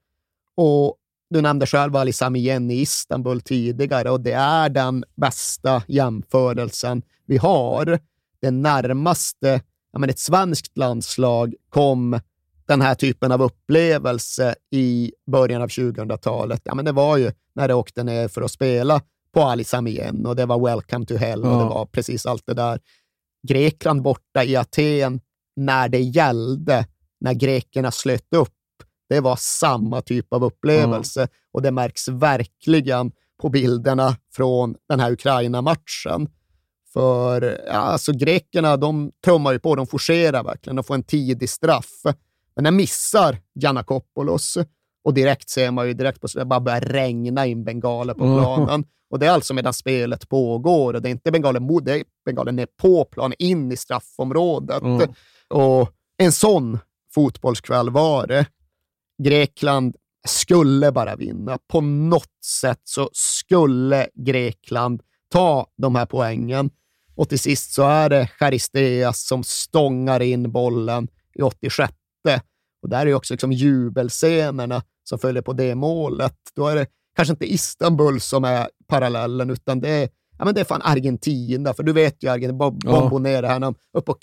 Och du nämnde själv Ali Samiyen i Istanbul tidigare och det är den bästa jämförelsen vi har. Det närmaste ja, men ett svenskt landslag kom den här typen av upplevelse i början av 2000-talet. Ja, men det var ju när det åkte ner för att spela på Ali Samiyen och det var Welcome to Hell och det var precis allt det där. Grekland borta i Aten när det gällde, när grekerna slöt upp. Det var samma typ av upplevelse mm. och det märks verkligen på bilderna från den här Ukraina-matchen. För ja, alltså, grekerna de tummar ju på, de forcerar verkligen och får en tidig straff. Men den missar Giannakopoulos och direkt ser man ju direkt på det bara börjar regna in bengaler på planen. Mm. Och det är alltså medan spelet pågår och det är inte bengalen mot, det är bengalen ner på plan, in i straffområdet. Mm. Och en sån fotbollskväll var det. Grekland skulle bara vinna. På något sätt så skulle Grekland ta de här poängen. Och till sist så är det Charisteas som stångar in bollen i 86. Och där är också liksom jubelscenerna som följer på det målet. Då är det kanske inte Istanbul som är parallellen, utan det är, ja, men det är fan Argentina. För du vet ju Argentina, Bombonera här, upp och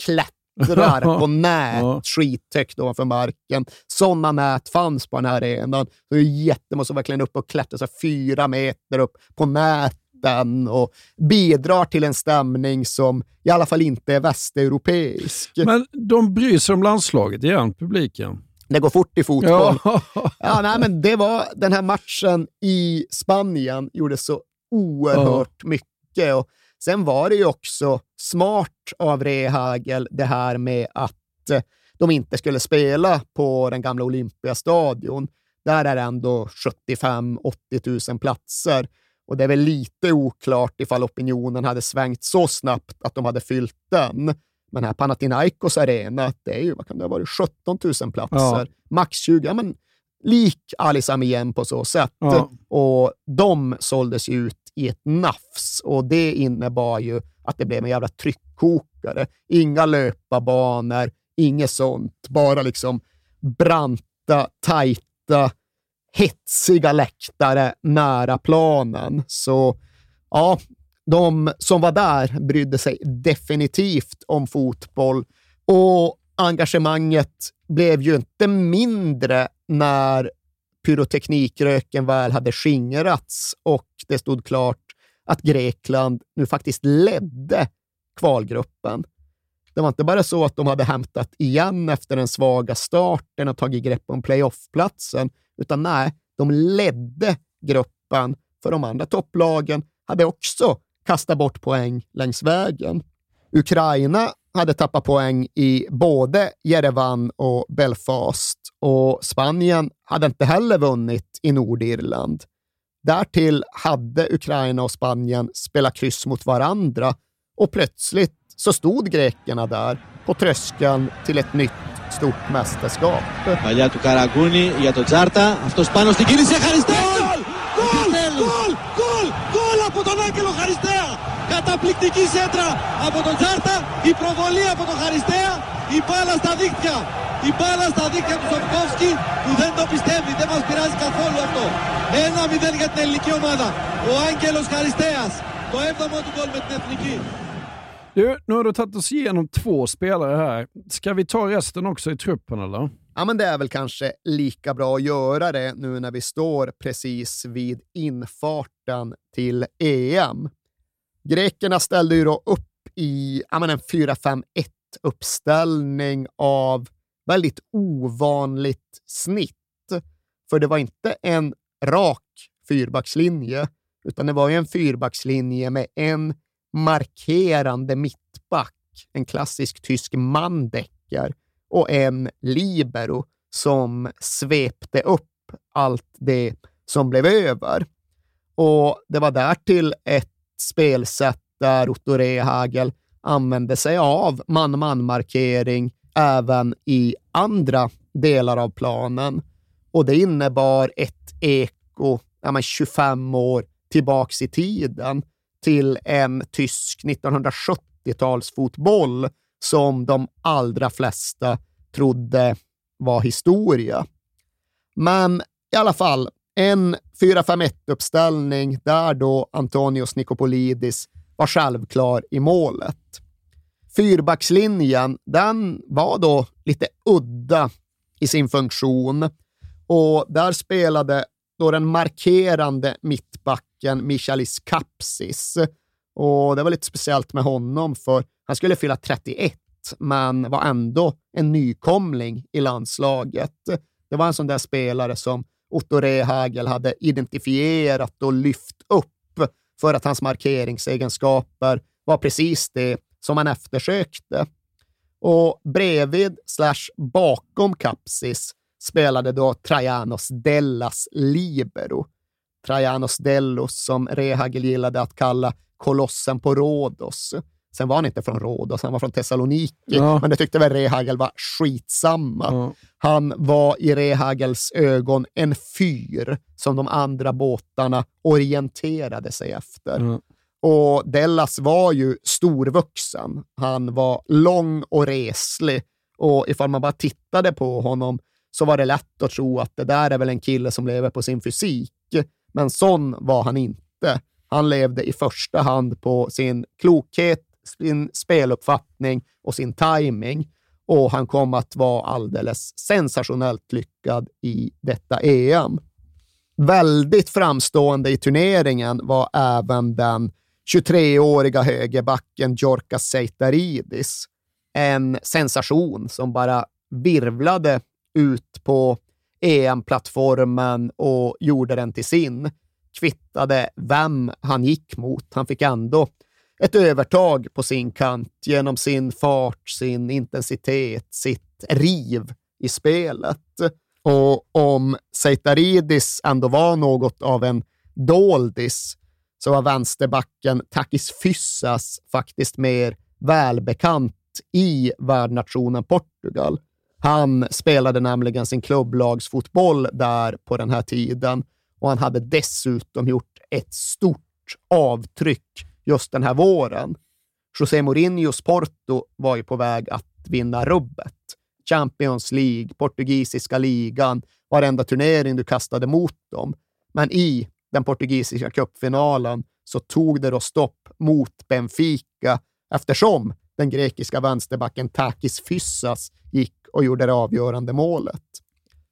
klättrar på nät ja. skithögt ovanför marken. Sådana nät fanns på den här arenan. Så det är jättemånga som verkligen upp och klättrar så fyra meter upp på näten och bidrar till en stämning som i alla fall inte är västeuropeisk. Men de bryr sig om landslaget igen, publiken? Det går fort i fotboll. Ja. ja, nej, men det var den här matchen i Spanien gjorde så oerhört mycket. Och sen var det ju också smart av Rehagel det här med att eh, de inte skulle spela på den gamla Olympiastadion. Där är det ändå 75-80 000 platser. Och det är väl lite oklart ifall opinionen hade svängt så snabbt att de hade fyllt den. Men här Panathinaikos arena, det är ju, vad kan det ha varit, 17 000 platser. Ja. Max 20, ja men lik Alisam igen på så sätt. Ja. Och de såldes ut i ett nafs och det innebar ju att det blev en jävla tryckkokare. Inga löparbanor, inget sånt. Bara liksom branta, tajta, hetsiga läktare nära planen. Så ja, de som var där brydde sig definitivt om fotboll och engagemanget blev ju inte mindre när pyroteknikröken väl hade skingrats och det stod klart att Grekland nu faktiskt ledde kvalgruppen. Det var inte bara så att de hade hämtat igen efter den svaga starten och tagit grepp om playoffplatsen, utan nej, de ledde gruppen för de andra topplagen hade också kastat bort poäng längs vägen. Ukraina hade tappat poäng i både Jerevan och Belfast och Spanien hade inte heller vunnit i Nordirland. Därtill hade Ukraina och Spanien spelat kryss mot varandra och plötsligt så stod grekerna där på tröskeln till ett nytt stort mästerskap. Παλιά του Καραγκούνη για τον Τζάρτα. Αυτός πάνω στην κίνηση ευχαριστώ! Καταπληκτική σέντρα από τον Τζάρτα. Η προβολή από τον Χαριστέα. Η μπάλα στα δίκτυα. Η μπάλα στα δίκτυα του Σοφκόφσκι που δεν το πιστεύει. Δεν μας πειράζει καθόλου αυτό. Ένα μηδέν για την ελληνική ομάδα. Ο Άγγελος Χαριστέας. Το έβδομο του γκολ με την εθνική. Du, nu har du tagit oss igenom två spelare här. Ska vi ta resten också i truppen eller? Ja, men det är väl kanske lika bra att göra det nu när vi står precis vid infarten till EM. Grekerna ställde ju då upp i ja, men en 4-5-1 uppställning av väldigt ovanligt snitt. För det var inte en rak fyrbackslinje, utan det var ju en fyrbackslinje med en markerande mittback, en klassisk tysk mandecker och en libero som svepte upp allt det som blev över. Och det var därtill ett spelsätt där Otto Rehagel använde sig av man-man-markering även i andra delar av planen. Och det innebar ett eko ja, 25 år tillbaks i tiden till en tysk 1970-talsfotboll som de allra flesta trodde var historia. Men i alla fall, en 4-5-1-uppställning där då Antonios Nikopolidis var självklar i målet. Fyrbackslinjen, den var då lite udda i sin funktion och där spelade då den markerande mittbacken Michalis Kapsis. Och det var lite speciellt med honom, för han skulle fylla 31, men var ändå en nykomling i landslaget. Det var en sån där spelare som Otto Rehagel hade identifierat och lyft upp för att hans markeringsegenskaper var precis det som han eftersökte. Och bredvid slash bakom Kapsis spelade då Trajanos Dellas Libero. Trajanos Dellos som Rehagel gillade att kalla kolossen på Rhodos. Sen var han inte från Rhodos, han var från Thessaloniki, ja. men det tyckte väl Rehagel var skitsamma. Ja. Han var i Rehagels ögon en fyr som de andra båtarna orienterade sig efter. Ja. Och Dellas var ju storvuxen. Han var lång och reslig och ifall man bara tittade på honom så var det lätt att tro att det där är väl en kille som lever på sin fysik. Men sån var han inte. Han levde i första hand på sin klokhet, sin speluppfattning och sin timing. Och han kom att vara alldeles sensationellt lyckad i detta EM. Väldigt framstående i turneringen var även den 23-åriga högerbacken Giorka Seitaridis. En sensation som bara virvlade ut på EM-plattformen och gjorde den till sin. kvittade vem han gick mot. Han fick ändå ett övertag på sin kant genom sin fart, sin intensitet, sitt riv i spelet. Och om Seitaridis ändå var något av en doldis så var vänsterbacken Takis Fyssas faktiskt mer välbekant i värdnationen Portugal. Han spelade nämligen sin klubblagsfotboll där på den här tiden och han hade dessutom gjort ett stort avtryck just den här våren. José Mourinhos Porto var ju på väg att vinna rubbet. Champions League, portugisiska ligan, varenda turnering du kastade mot dem. Men i den portugisiska cupfinalen så tog det då stopp mot Benfica eftersom den grekiska vänsterbacken Takis Fyssas gick och gjorde det avgörande målet.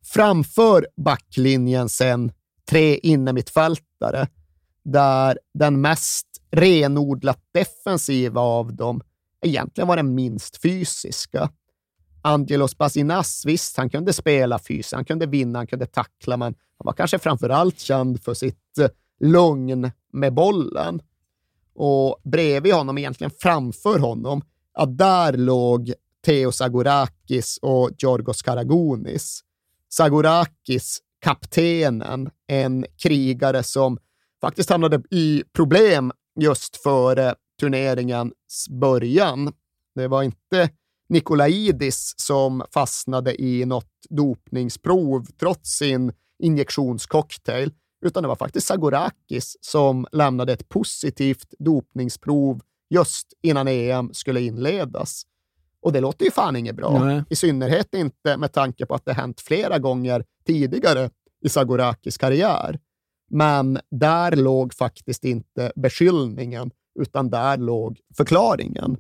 Framför backlinjen sen tre innermittfältare där den mest renodlat defensiva av dem egentligen var den minst fysiska. Angelos Basinas, visst, han kunde spela fysiskt, han kunde vinna, han kunde tackla, men han var kanske framför allt känd för sitt eh, lugn med bollen. Och bredvid honom, egentligen framför honom, ja, där låg Theos Sagorakis och Giorgos Karagounis. Sagorakis, kaptenen, en krigare som faktiskt hamnade i problem just före turneringens början. Det var inte Nikolaidis som fastnade i något dopningsprov trots sin injektionscocktail, utan det var faktiskt Sagorakis som lämnade ett positivt dopningsprov just innan EM skulle inledas. Och det låter ju fan inget bra. Nej. I synnerhet inte med tanke på att det hänt flera gånger tidigare i Sagorakis karriär. Men där låg faktiskt inte beskyllningen, utan där låg förklaringen.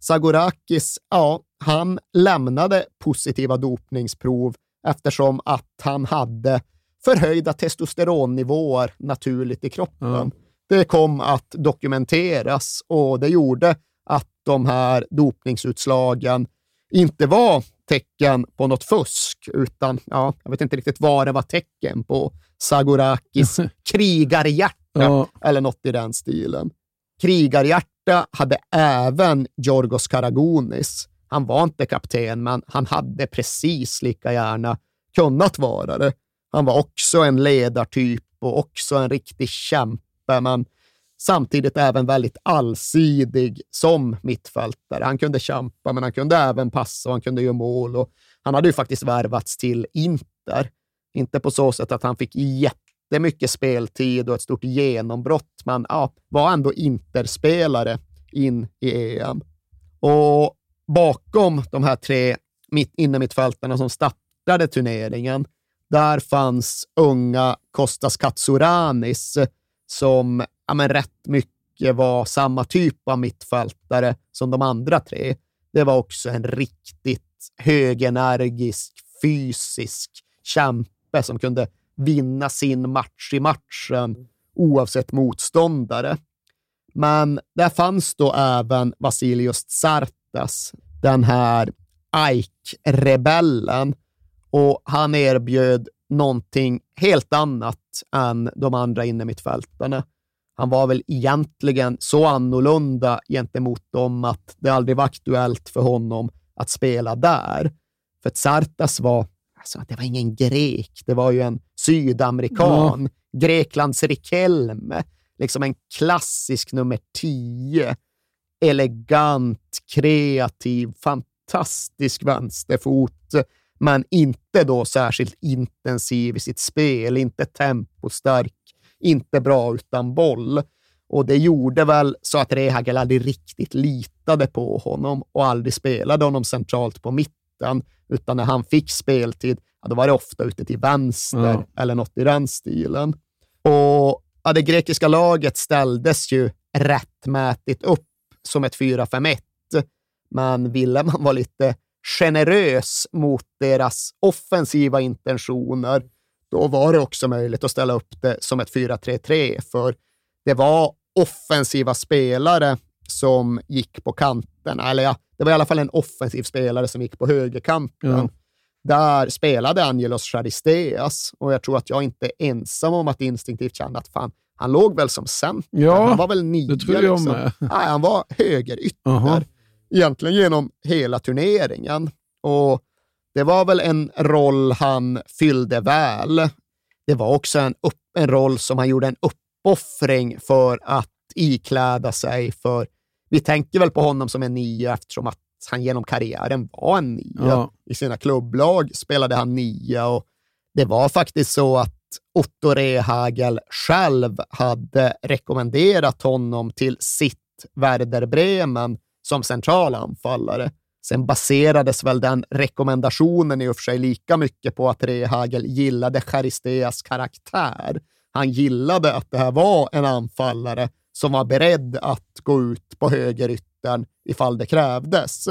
Sagorakis, ja, han lämnade positiva dopningsprov eftersom att han hade förhöjda testosteronnivåer naturligt i kroppen. Mm. Det kom att dokumenteras och det gjorde att de här dopningsutslagen inte var tecken på något fusk, utan ja, jag vet inte riktigt vad det var tecken på. Sagorakis *laughs* krigarhjärta ja. eller något i den stilen. Krigarhjärta hade även Giorgos Karagounis. Han var inte kapten, men han hade precis lika gärna kunnat vara det. Han var också en ledartyp och också en riktig kämpe, men samtidigt även väldigt allsidig som mittfältare. Han kunde kämpa, men han kunde även passa och han kunde göra mål. Och han hade ju faktiskt värvats till Inter. Inte på så sätt att han fick jättemycket speltid och ett stort genombrott, men ja, var ändå Interspelare in i EM. Och bakom de här tre mitt, innermittfältarna som startade turneringen, där fanns unga Kostas Katsuranis som ja, men rätt mycket var samma typ av mittfältare som de andra tre. Det var också en riktigt högenergisk, fysisk kämpe som kunde vinna sin match i matchen oavsett motståndare. Men där fanns då även Vasilios Tsartas, den här Ike-rebellen, och han erbjöd någonting helt annat än de andra innermittfältarna. Han var väl egentligen så annorlunda gentemot dem att det aldrig var aktuellt för honom att spela där. För Tsartas var, alltså, det var ingen grek, det var ju en sydamerikan. Mm. Greklands Rikelme, liksom en klassisk nummer tio. Elegant, kreativ, fantastisk vänsterfot, men inte då särskilt intensiv i sitt spel, inte tempostark inte bra utan boll. Och det gjorde väl så att Rehagel aldrig riktigt litade på honom och aldrig spelade honom centralt på mitten, utan när han fick speltid, ja, då var det ofta ute till vänster ja. eller något i den stilen. Och ja, det grekiska laget ställdes ju rättmätigt upp som ett 4-5-1, men ville man vara lite generös mot deras offensiva intentioner då var det också möjligt att ställa upp det som ett 4-3-3, för det var offensiva spelare som gick på kanterna. Eller ja, det var i alla fall en offensiv spelare som gick på högerkanten. Ja. där spelade Angelos Charisteas och jag tror att jag inte är ensam om att instinktivt känna att fan, han låg väl som center. Ja, han var väl nia. det tror jag liksom. med. Nej, han var högerytter Aha. egentligen genom hela turneringen. Och det var väl en roll han fyllde väl. Det var också en, upp, en roll som han gjorde en uppoffring för att ikläda sig. För vi tänker väl på honom som en nia eftersom att han genom karriären var en nia. Ja. I sina klubblag spelade han nia och det var faktiskt så att Otto Rehagel själv hade rekommenderat honom till sitt Werder Bremen som central anfallare. Sen baserades väl den rekommendationen i och för sig lika mycket på att Rehagel gillade Charisteas karaktär. Han gillade att det här var en anfallare som var beredd att gå ut på högeryttern ifall det krävdes.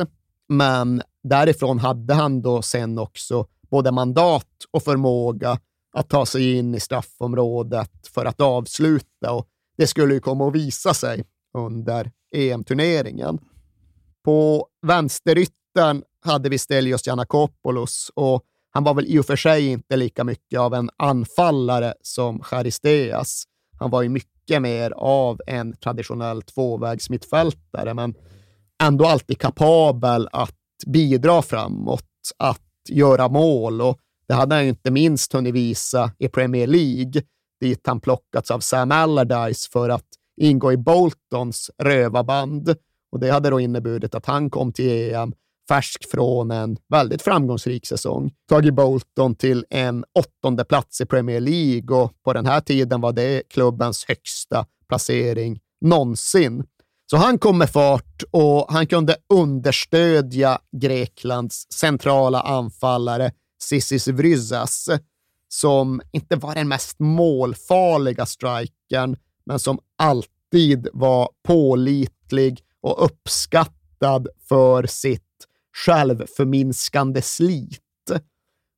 Men därifrån hade han då sen också både mandat och förmåga att ta sig in i straffområdet för att avsluta och det skulle ju komma att visa sig under EM-turneringen. På vänsteryttern hade vi Stelios Giannakopoulos och han var väl i och för sig inte lika mycket av en anfallare som Charisteas. Han var ju mycket mer av en traditionell tvåvägsmittfältare, men ändå alltid kapabel att bidra framåt, att göra mål och det hade han ju inte minst hunnit visa i Premier League, dit han plockats av Sam Allardyce för att ingå i Boltons rövarband. Och det hade då inneburit att han kom till EM färsk från en väldigt framgångsrik säsong. Tagit Bolton till en åttonde plats i Premier League och på den här tiden var det klubbens högsta placering någonsin. Så han kom med fart och han kunde understödja Greklands centrala anfallare Sissis Vryzas, som inte var den mest målfarliga strikern, men som alltid var pålitlig och uppskattad för sitt självförminskande slit.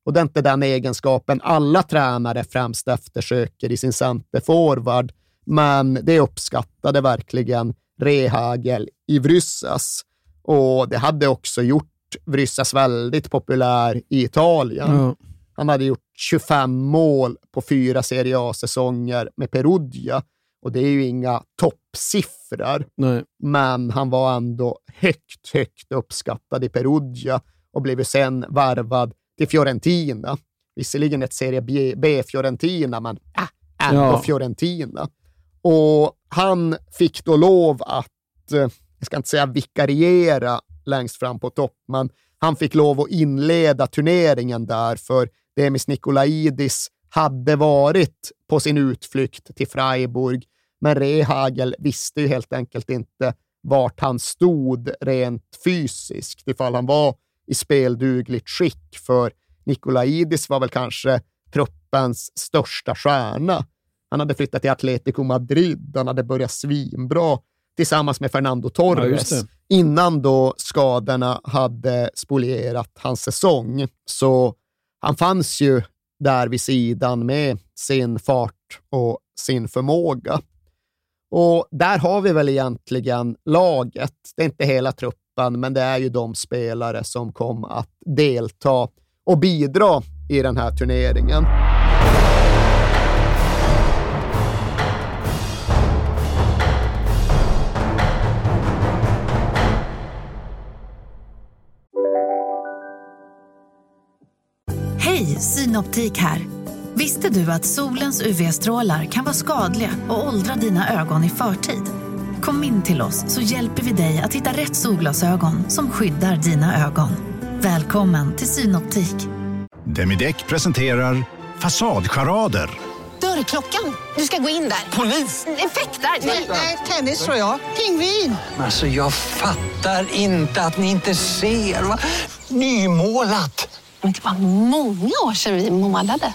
Och det är inte den egenskapen alla tränare främst eftersöker i sin centerforward, men det uppskattade verkligen Rehagel i Vryssas. Och det hade också gjort Vryssas väldigt populär i Italien. Ja. Han hade gjort 25 mål på fyra Serie A-säsonger med Perugia och det är ju inga toppsiffror, Nej. men han var ändå högt, högt uppskattad i Perugia och blev ju sen värvad till Fiorentina. Visserligen ett Serie B- B-Fiorentina, men äh, ändå Ja. Fiorentina. Och han fick då lov att, eh, jag ska inte säga vikariera längst fram på topp, men han fick lov att inleda turneringen där, för Demis Nikolaidis hade varit på sin utflykt till Freiburg, men Rehagel visste ju helt enkelt inte vart han stod rent fysiskt, ifall han var i speldugligt skick, för Nikolaidis var väl kanske truppens största stjärna. Han hade flyttat till Atletico Madrid, han hade börjat svinbra tillsammans med Fernando Ja, Torres det. innan då skadorna hade spolierat hans säsong. Så han fanns ju där vid sidan med sin fart och sin förmåga. Och där har vi väl egentligen laget. Det är inte hela truppen, men det är ju de spelare som kom att delta och bidra i den här turneringen. Hej, Synoptik här. Visste du att solens UV-strålar kan vara skadliga och åldra dina ögon i förtid? Kom in till oss så hjälper vi dig att hitta rätt solglasögon som skyddar dina ögon. Välkommen till Synoptik. Demideck presenterar Fasadcharader. Dörrklockan. Du ska gå in där. Polis? Effektar? Nej, tennis tror jag. Pingvin. Alltså jag fattar inte att ni inte ser. Va? Nymålat! Men det var många år sedan vi målade.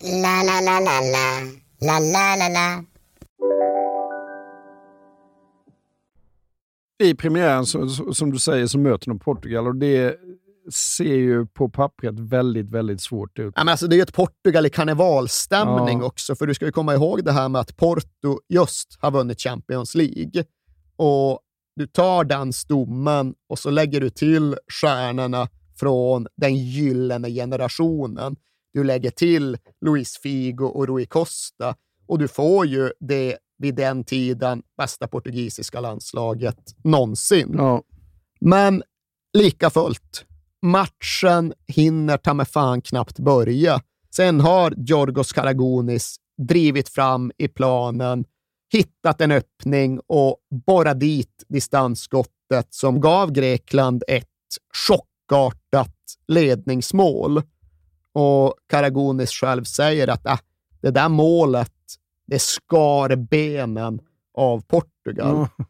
La, la, la, la, la. La, la, la, la. I premiären, så, som du säger, så möter de Portugal och det ser ju på pappret väldigt, väldigt svårt ut. Ja, men alltså, det är ju ett Portugal i karnevalstämning Ja. också, för du ska ju komma ihåg det här med att Porto just har vunnit Champions League. Och du tar den stommen och så lägger du till stjärnorna från den gyllene generationen. Du lägger till Luis Figo och Rui Costa och du får ju det vid den tiden bästa portugisiska landslaget någonsin. Ja. Men lika fullt, matchen hinner ta med fan knappt börja. Sen har Giorgos Karagonis drivit fram i planen, hittat en öppning och borrat dit distansskottet som gav Grekland ett chockartat ledningsmål. Och Karagonis själv säger att äh, det där målet, det skar benen av Portugal. Ja.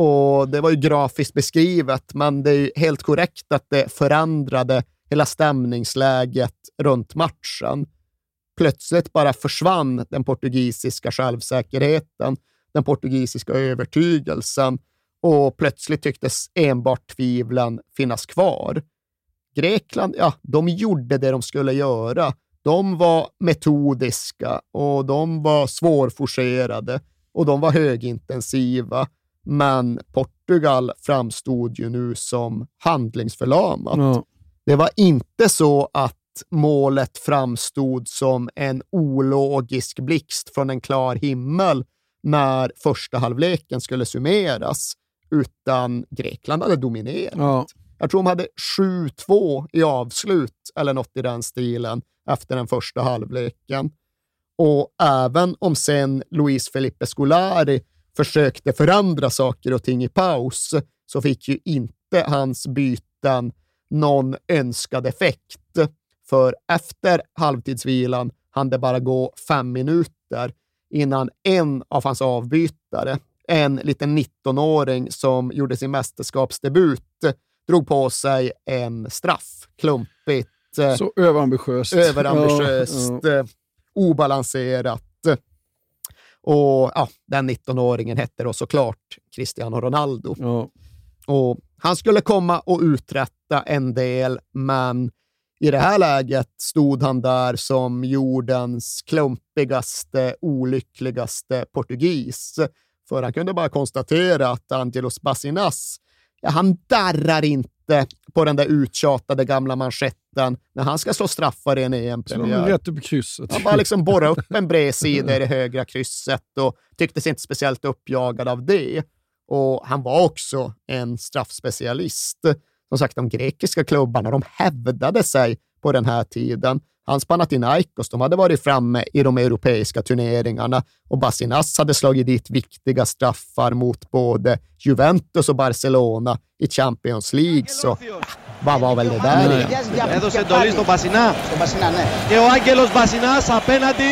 Och Det var ju grafiskt beskrivet, men det är helt korrekt att det förändrade hela stämningsläget runt matchen. Plötsligt bara försvann den portugisiska självsäkerheten, den portugisiska övertygelsen och plötsligt tycktes enbart tvivlen finnas kvar. Grekland, ja, de gjorde det de skulle göra. De var metodiska och de var svårforcerade och de var högintensiva. Men Portugal framstod ju nu som handlingsförlamat. Ja. Det var inte så att målet framstod som en ologisk blixt från en klar himmel när första halvleken skulle summeras, utan Grekland hade dominerat. Ja. Jag tror de hade 7-2 i avslut eller något i den stilen efter den första halvleken. Och även om sen Luis Felipe Scolari försökte förändra saker och ting i paus så fick ju inte hans byten någon önskad effekt. För efter halvtidsvilan hann det bara gå fem minuter innan en av hans avbytare, en liten 19-åring som gjorde sin mästerskapsdebut, drog på sig en straff. Klumpigt. eh, Så överambitiöst. överambitiöst, Ja, ja. eh, obalanserat. Och ja, den 19-åringen hette då såklart Cristiano Ronaldo. Ja. Och han skulle komma och uträtta en del, men i det här läget stod han där som jordens klumpigaste, olyckligaste portugis. För han kunde bara konstatera att Angelos Basinas, ja, han darrar inte på den där uttjatade gamla manschetten när han ska slå straffar i en EM-premiär. rätt upp i krysset. Han bara liksom borrade upp en bredsida i *laughs* det högra krysset och tyckte sig inte speciellt uppjagad av det. Och han var också en straffspecialist. Som sagt, de grekiska klubbarna de hävdade sig på den här tiden. Hans Panathinaikos de hade varit framme i de europeiska turneringarna och Basinas hade slagit dit viktiga straffar mot både Juventus och Barcelona i Champions League. Så ah, vad var väl det där Ναι. egentligen? Έδωσε εντολή στον Μπασινά. Και ο Άγγελος Μπασινάς απέναντι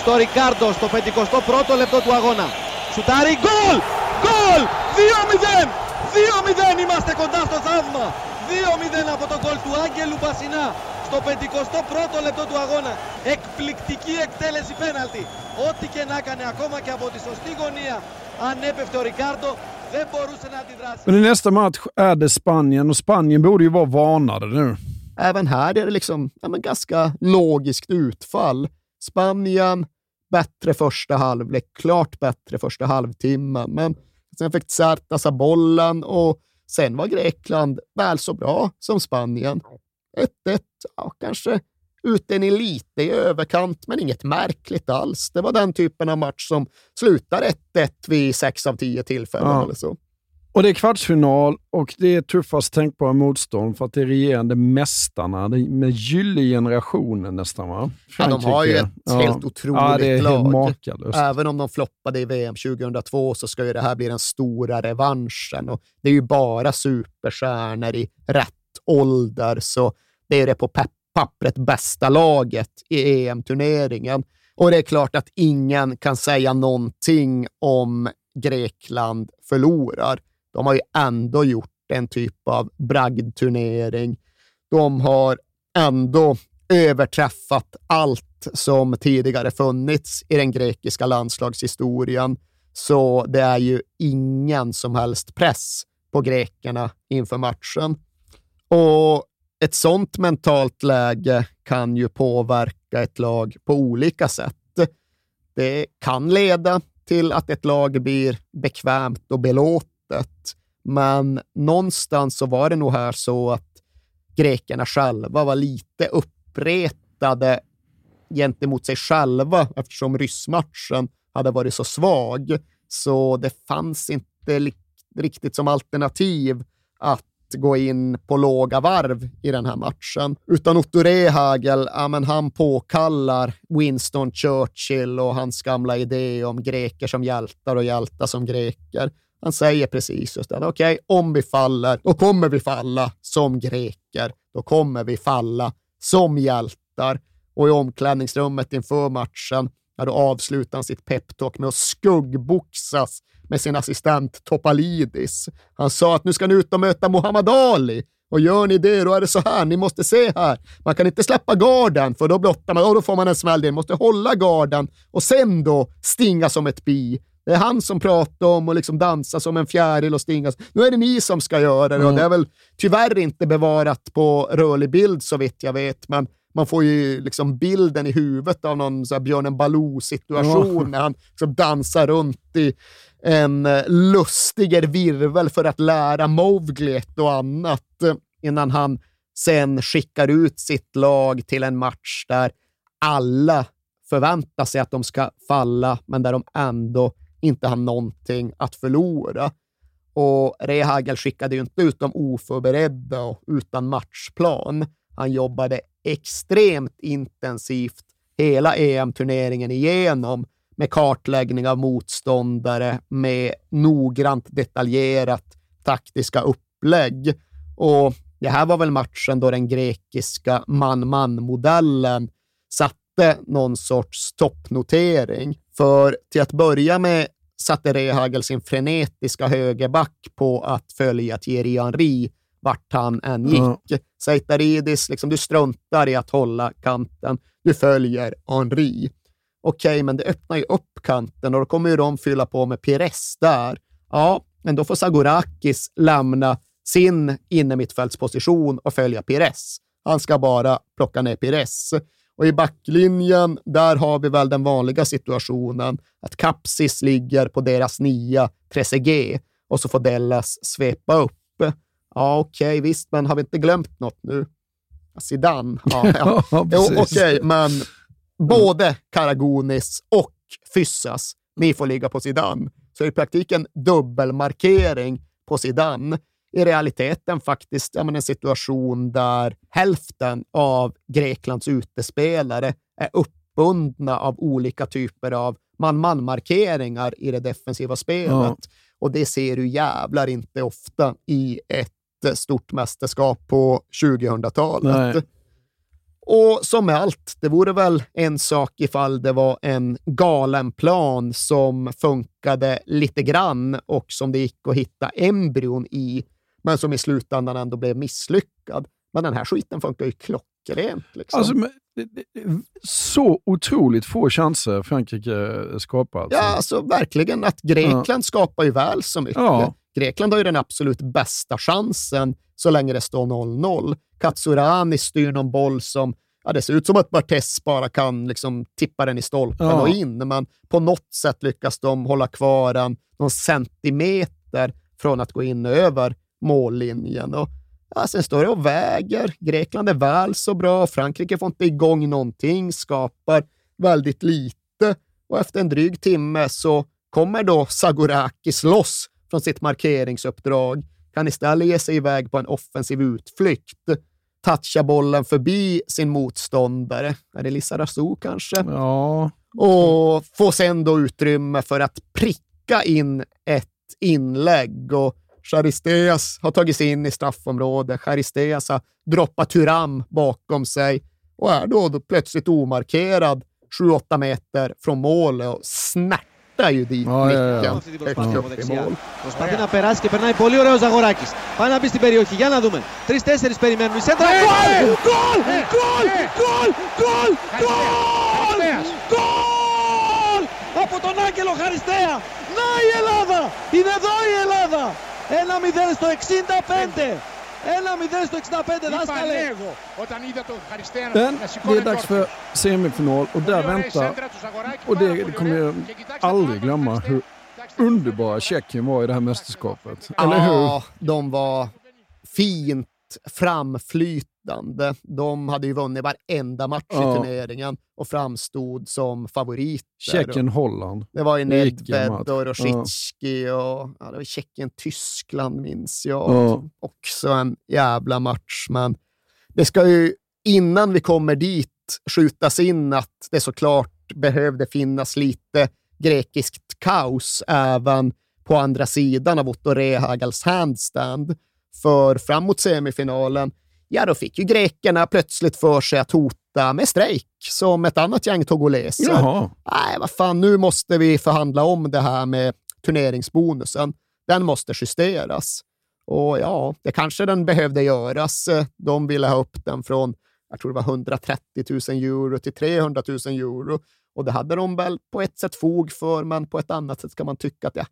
στο Ρικάρντο στο 51ο λεπτό του αγώνα. Σουτάρει γκολ! Γκολ! 2-0! 2-0 είμαστε κοντά στο θαύμα. 2-0 από τον γκολ του Άγγελου Μπασινά στο 51ο λεπτό του αγώνα. Εκπληκτική εκτέλεση πέναλτι. Ό,τι και να έκανε ακόμα και από τη σωστή γωνία αν έπεφτε ο Ρικάρντο δεν μπορούσε να αντιδράσει. Men i nästa match är det Spanien och Spanien borde ju vara varnade nu. Även här är det liksom ja, men ganska logiskt utfall. Spanien, bättre första halvlek, klart bättre första halvtimmen, men sen fick Tsartas ha bollen och sen var Grekland väl så bra som Spanien. 1-1, ja, kanske uten i lite i överkant, men inget märkligt alls. Det var den typen av match som slutar 1-1 vid 6 av 10 tillfällen Ja. eller så. Och det är kvartsfinal och det är tuffast tänkbara motstånd för att det är regerande mästarna det är med Gyllengenerationen nästan va? Ja, de har ju ett Frankrike. helt otroligt ja, det är lag. Helt makalöst. Även om de floppade i VM 2002 så ska ju det här bli den stora revanschen. Och det är ju bara superstjärnor i rätt ålder, så det är det på pappret bästa laget i EM-turneringen. Och det är klart att ingen kan säga någonting om Grekland förlorar. De har ju ändå gjort en typ av bragdturnering. De har ändå överträffat allt som tidigare funnits i den grekiska landslagshistorien. Så det är ju ingen som helst press på grekerna inför matchen. Och ett sånt mentalt läge kan ju påverka ett lag på olika sätt. Det kan leda till att ett lag blir bekvämt och belåtet, men någonstans så var det nog här så att grekerna själva var lite uppretade gentemot sig själva eftersom ryssmatchen hade varit så svag. Så det fanns inte riktigt som alternativ att gå in på låga varv i den här matchen. Utan Otto Rehagel, ja, men han påkallar Winston Churchill och hans gamla idé om greker som hjältar och hjältar som greker. Han säger precis just det. Okej, okay, om vi faller, då kommer vi falla som greker. Då kommer vi falla som hjältar. Och i omklädningsrummet inför matchen, ja, då avslutar han sitt peptalk med att skuggboxas med sin assistent Topalidis. Han sa att nu ska ni ut och möta Muhammad Ali. Och gör ni det, då är det så här. Ni måste se här. Man kan inte släppa garden, för då blottar man och då får man en smäll. Ni måste hålla garden och sen då stinga som ett bi. Det är han som pratar om att liksom dansa som en fjäril och stinga. Nu är det ni som ska göra det mm. och det är väl tyvärr inte bevarat på rörlig bild så vitt jag vet, men man får ju liksom bilden i huvudet av någon så här Björnen Baloo-situation mm. när han liksom dansar runt i en eh, lustiger virvel för att lära Mowgli och annat eh, innan han sen skickar ut sitt lag till en match där alla förväntar sig att de ska falla, men där de ändå inte har någonting att förlora. Och Rehagel skickade ju inte ut dem oförberedda och utan matchplan. Han jobbade extremt intensivt hela EM-turneringen igenom med kartläggning av motståndare, med noggrant detaljerat taktiska upplägg. Och det här var väl matchen då den grekiska man-man-modellen satte någon sorts toppnotering. För till att börja med satte Rehagel sin frenetiska högerback på att följa Thierry Henry vart han än gick. Mm. Seitaridis, liksom, du struntar i att hålla kanten. Du följer Henry. Okej, okay, men det öppnar ju upp kanten och då kommer ju de fylla på med Pires där. Ja, men då får Sagorakis lämna sin innermittfältsposition och följa Pires. Han ska bara plocka ner Pires. Och i backlinjen, där har vi väl den vanliga situationen att Kapsis ligger på deras nia Trezeguet och så får Dellas svepa upp. Ja, okej, okay, visst, men har vi inte glömt något nu? Zidane? Ja, *laughs* ja. ja okej, okay, men både Karagunis och Fyssas, ni får ligga på Zidane. Så i praktiken dubbelmarkering på Zidane. I realiteten faktiskt ja, men en situation där hälften av Greklands utespelare är uppbundna av olika typer av man-man-markeringar i det defensiva spelet. Ja. Och det ser du jävlar inte ofta i ett stort mästerskap på 2000-talet. Och som med allt, det vore väl en sak ifall det var en galen plan som funkade lite grann och som det gick att hitta embryon i, men som i slutändan ändå blev misslyckad. Men den här skiten funkar ju klockrent. Liksom. Alltså, men, så otroligt få chanser Frankrike skapar. Alltså. Ja, alltså verkligen. Att Grekland ja. skapar ju väl så mycket. Ja. Grekland har ju den absolut bästa chansen så länge det står 0-0. Katsurani styr någon boll som ja, det ser ut som att Bartes bara kan liksom tippa den i stolpen ja. och in, men på något sätt lyckas de hålla kvar den någon centimeter från att gå in över mållinjen. Och, ja, sen står det och väger. Grekland är väl så bra. Frankrike får inte igång någonting, skapar väldigt lite och efter en dryg timme så kommer då Sagorakis loss från sitt markeringsuppdrag, kan istället ge sig iväg på en offensiv utflykt, toucha bollen förbi sin motståndare. Är det Lissa Razou kanske? Ja. Och få sen då utrymme för att pricka in ett inlägg. Och Charisteas har tagit sig in i straffområdet. Charisteas har droppat Turam bakom sig och är då, då plötsligt omarkerad 7-8 meter från målet och snärt är ju dit Ja, ja, ja. nicken högst upp i mål. Προσπαθεί να περάσει και περνάει πολύ ωραίο Ζαγοράκης. Πάει να μπει στην περιοχή. Για να δούμε. Τρει-τέσσερι περιμένουν. Η σέντρα. Γκολ! Γκολ! Γκολ! Γκολ! Γκολ! Γκολ! Γκολ! Από τον Άγγελο Χαριστέα. Να η Ελλάδα! Είναι εδώ η Ελλάδα! 1-0 στο 65. 1-0 στο 65 δάσκαλε. Όταν είδα τον Χαριστέα Men να det σηκώνει är dags för semifinal och där väntar... Och det, det kommer jag aldrig glömma hur underbara Tjeckien var i det här mästerskapet. Eller hur? Ja, de var fint framflytande. De hade ju vunnit varenda match i Ja. turneringen och framstod som favoriter. Tjeckien-Holland. Det var ju Nedved och Rosicki och ja, det var Tjeckien-Tyskland minns jag. Ja. Också en jävla match, men det ska ju innan vi kommer dit skjutas in att det såklart behövde finnas lite grekiskt kaos även på andra sidan av Otto Rehagels handstand. För framåt semifinalen, ja då fick ju grekerna plötsligt för sig att hota med strejk som ett annat gäng togoleser. Jaha. Nej, vad fan, nu måste vi förhandla om det här med turneringsbonusen. Den måste justeras. Och ja, det kanske den behövde göras. De ville ha upp den från, jag tror det var 130 000 euro till 300 000 euro. Och det hade de väl på ett sätt fog för, men på ett annat sätt ska man tycka att ja,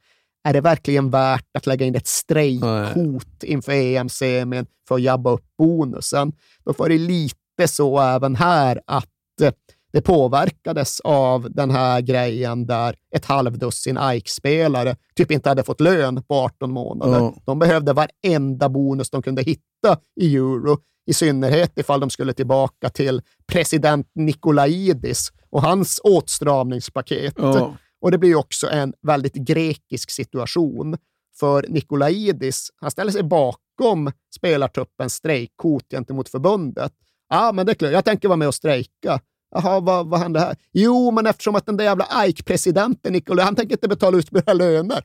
är det verkligen värt att lägga in ett strejkhot inför EM-semin för att jabba upp bonusen? Då var det lite så även här att eh, det påverkades av den här grejen där ett halvdussin AIK-spelare typ inte hade fått lön på 18 månader. Ja. De behövde varenda bonus de kunde hitta i euro, i synnerhet ifall de skulle tillbaka till president Nikolaidis och hans åtstramningspaket. Ja. Och det blir också en väldigt grekisk situation. För Nikolaidis, han ställer sig bakom spelartruppens strejkhot gentemot förbundet. Ja, men det är klart, jag tänker vara med och strejka. Jaha, vad, vad hände här? Jo, men eftersom att den där jävla AIK-presidenten, Nikolaj, han tänker inte betala ut några löner.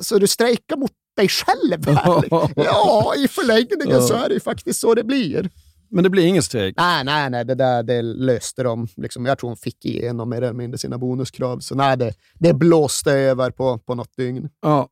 Så du strejkar mot dig själv här? *laughs* ja, i förlängningen så är det ju faktiskt så det blir. Men det blir ingen strejk? Nej, nej, nej, det där det löste de. Liksom, jag tror de fick igenom mer eller mindre sina bonuskrav. Så nej, det, det blåste över på, på något dygn. Ja.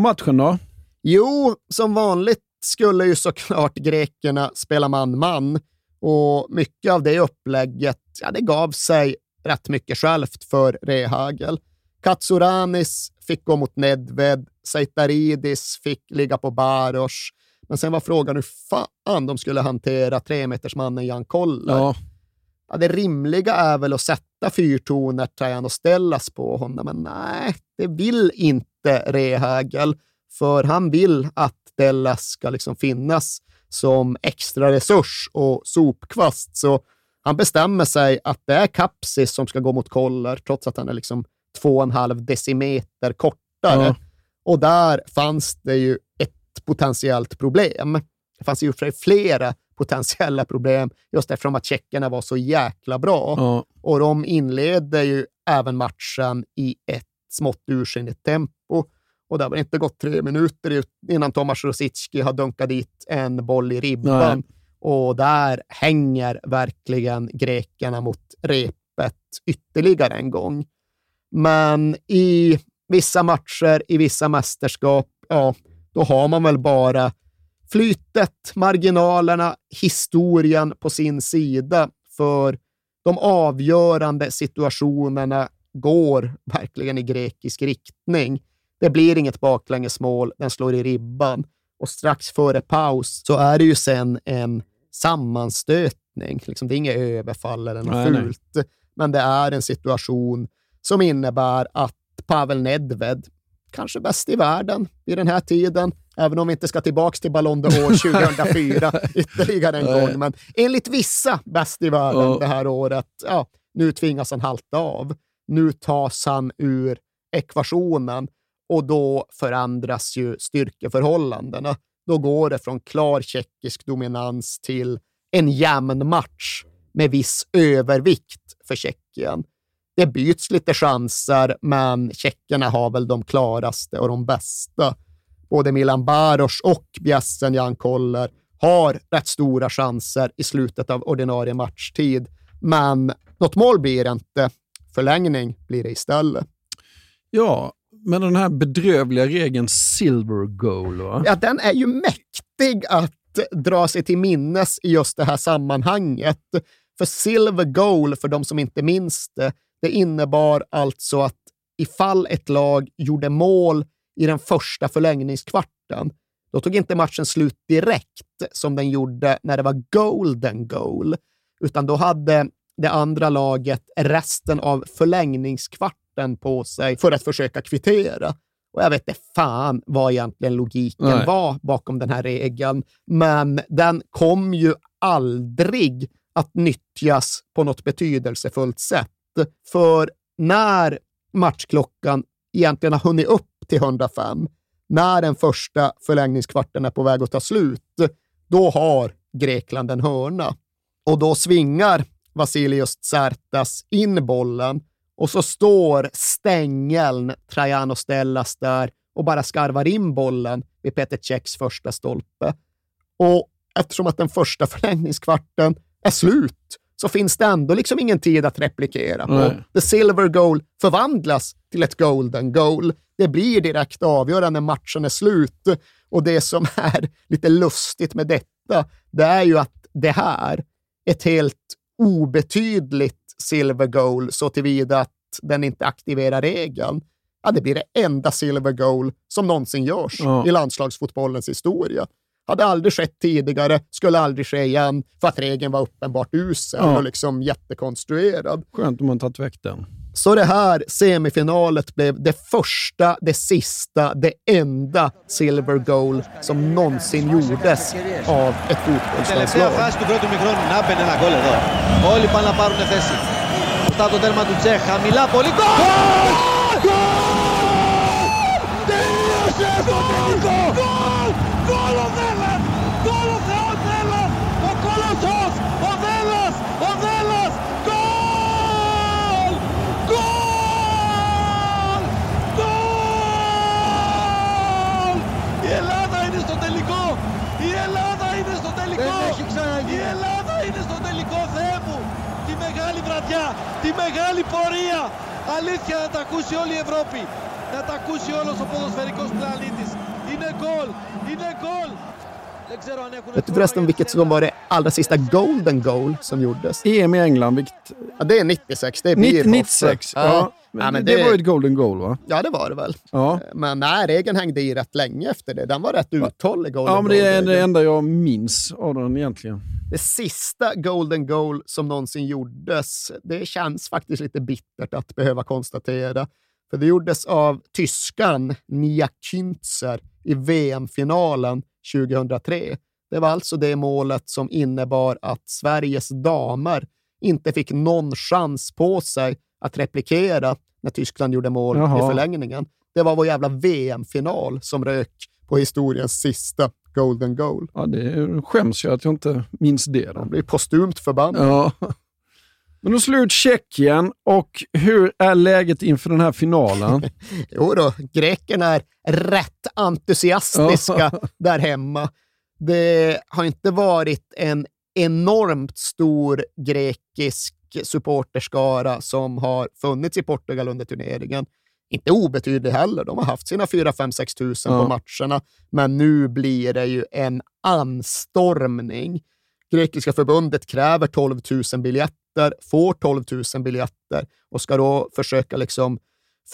Matchen då? Jo, som vanligt skulle ju såklart grekerna spela man-man och mycket av det upplägget, ja, det gav sig rätt mycket självt för Rehagel. Katsuranis fick gå mot Nedved, Seitaridis fick ligga på Baros, men sen var frågan hur fan de skulle hantera tremetersmannen Jan Koller. Ja. Ja, det rimliga är väl att sätta fyrtoner Trajan och ställas på honom, men nej, det vill inte Rehagel, för han vill att Dellas ska liksom finnas som extra resurs och sopkvast. Så han bestämmer sig att det är Kapsis som ska gå mot Koller, trots att han är liksom två och en halv decimeter kortare. Ja. Och där fanns det ju ett potentiellt problem. Det fanns ju för sig flera potentiella problem, just eftersom att tjeckerna var så jäkla bra. Ja. Och de inledde ju även matchen i ett smått ursinnigt tempo. Och det har inte gått tre minuter ut- innan Tomas Rosicki har dunkat dit en boll i ribban. Nej. Och där hänger verkligen grekerna mot repet ytterligare en gång. Men i vissa matcher, i vissa mästerskap, ja, då har man väl bara flytet, marginalerna, historien på sin sida. För de avgörande situationerna går verkligen i grekisk riktning. Det blir inget baklängesmål, den slår i ribban. Och strax före paus så är det ju sen en sammanstötning. Liksom, det är inget överfall eller något Nej, nej. fult, men det är en situation som innebär att Pavel Nedved, kanske bäst i världen vid den här tiden, även om vi inte ska tillbaka till Ballon d'Or *laughs* 2004 ytterligare en gång, men enligt vissa bäst i världen Ja. det här året, ja, nu tvingas han halta av. Nu tas han ur ekvationen och då förändras ju styrkeförhållandena. Då går det från klar tjeckisk dominans till en jämn match med viss övervikt för Tjeckien. Det byts lite chanser, men tjeckerna har väl de klaraste och de bästa. Både Milan Baros och bjässen Jan Koller har rätt stora chanser i slutet av ordinarie matchtid, men något mål blir det inte. Förlängning blir det istället. Ja, men den här bedrövliga regeln silver goal, va? Ja, den är ju mäktig att dra sig till minnes i just det här sammanhanget. För silver goal, för de som inte minns det, det innebar alltså att ifall ett lag gjorde mål i den första förlängningskvarten, då tog inte matchen slut direkt som den gjorde när det var golden goal, utan då hade det andra laget resten av förlängningskvarten på sig för att försöka kvittera. Och jag vet inte fan vad egentligen logiken Nej. var bakom den här regeln, men den kom ju aldrig att nyttjas på något betydelsefullt sätt. För när matchklockan egentligen har hunnit upp till 105, när den första förlängningskvarten är på väg att ta slut, då har Grekland en hörna. Och då svingar Vasilios Tsartas in bollen och så står stängeln Trajano Stellas där och bara skarvar in bollen vid Peter Cechs första stolpe. Och eftersom att den första förlängningskvarten är slut så finns det ändå liksom ingen tid att replikera på. Nej. The silver goal förvandlas till ett golden goal. Det blir direkt avgörande när matchen är slut. Och det som *laughs* är lite lustigt med detta, det är ju att det här, ett helt obetydligt silver goal så tillvida att den inte aktiverar regeln, ja, det blir det enda silver goal som någonsin görs Ja. i landslagsfotbollens historia. Hade aldrig skett tidigare, skulle aldrig ske igen, för att regeln var uppenbart usel Ja. och liksom jättekonstruerad. Skönt om man tagit väck den. Så det här semifinalet blev det första, det sista, det enda silver goal som någonsin gjordes av ett Τελευταία fotbollslandslag. φάση του πρώτου μηχρόνου. Να μπαινε ένα γκολ εδώ. Όλοι πάνε να πάρουν θέση. Μετά το τέρμα του Τσέχ. Χαμηλά πολύ. Γκολ! Βραδιά, τη μεγάλη πορεία! Αλήθεια να τα ακούσει όλη η Ευρώπη! Να τα ακούσει όλος ο ποδοσφαιρικός πλανήτης! Είναι γκολ! Είναι γκολ! Δεν ξέρω αν έχουν Vet du förresten vilket som var det allra sista golden goal som gjordes? EM i England, vilket... Ja, det är 96. Det är 90, Bierhoff. 96, ja. Men Ja, men det... var ju ett golden goal, va? Ja, det var det väl. Ja. Men nej, regeln hängde i rätt länge efter det. Den var rätt uthållig, golden Ja, men det är det enda jag minns av den egentligen. Det sista golden goal som någonsin gjordes, det känns faktiskt lite bittert att behöva konstatera. För det gjordes av tyskan Nia Künzer i VM-finalen 2003. Det var alltså det målet som innebar att Sveriges damer inte fick någon chans på sig att replikera när Tyskland gjorde mål Jaha. i förlängningen. Det var vår jävla VM-final som rök på historiens sista golden goal. Ja, det skäms jag att jag inte minns det. Då. Jag blir postumt förbannad. Ja. Men då slår ut Tjeckien och hur är läget inför den här finalen? *laughs* Jo då, grekerna är rätt entusiastiska *laughs* där hemma. Det har inte varit en enormt stor grekisk supporterskara som har funnits i Portugal under turneringen. Inte obetydlig heller. De har haft sina 4 5 6 tusen Ja. på matcherna, men nu blir det ju en anstormning. Grekiska förbundet kräver 12 000 biljetter, får 12 000 biljetter och ska då försöka liksom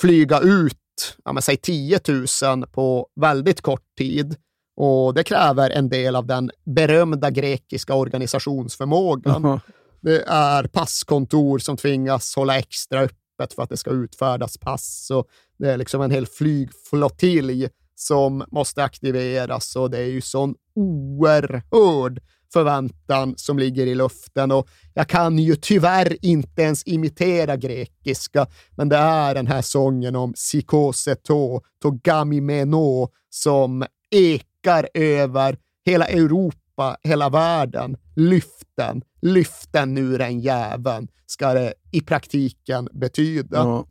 flyga ut ja, men säg 10 000 på väldigt kort tid. Och det kräver en del av den berömda grekiska organisationsförmågan. Jaha. Det är passkontor som tvingas hålla extra öppet för att det ska utfärdas pass. Och det är liksom en hel flygflottilj som måste aktiveras och det är ju sån oerhörd förväntan som ligger i luften. Och jag kan ju tyvärr inte ens imitera grekiska, men det är den här sången om Sikoseto, Togamimeno, som ekar över hela Europa, hela världen. Lyft den, lyft den nu den jäveln, ska det i praktiken betyda. Ja.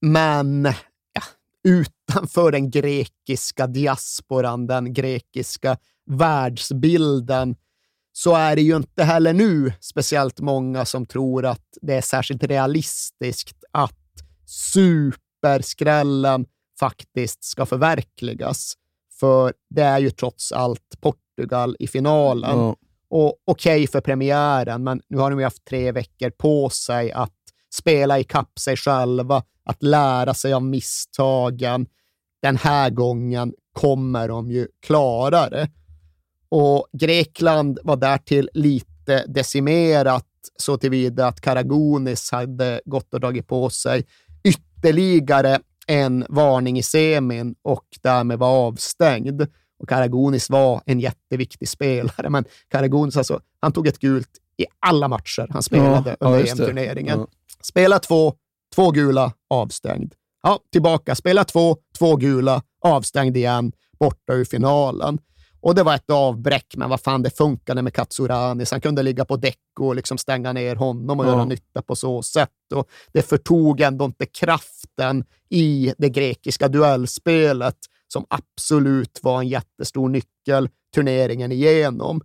Men ja, utanför den grekiska diasporan, den grekiska världsbilden, så är det ju inte heller nu speciellt många som tror att det är särskilt realistiskt att superskrällen faktiskt ska förverkligas. För det är ju trots allt Portugal i finalen. Ja. Och okej okay för premiären, men nu har de ju haft tre veckor på sig att spela ikapp sig själva, att lära sig av misstagen. Den här gången kommer de ju klara det. Och Grekland var därtill lite decimerat så tillvida att Karagounis hade gått och dragit på sig ytterligare en varning i semin och därmed var avstängd. Och Karagounis var en jätteviktig spelare, men Karagounis alltså, han tog ett gult i alla matcher han spelade Ja, under ja. EM-turneringen. Ja. Spela två, två gula, avstängd. Ja, tillbaka. Spela två, två gula, avstängd igen, borta ur finalen. Och det var ett avbräck, men vad fan, det funkade med Katsuranis. Han kunde ligga på däck och liksom stänga ner honom och Ja. göra nytta på så sätt. Och det förtog ändå inte kraften i det grekiska duellspelet som absolut var en jättestor nyckel turneringen igenom.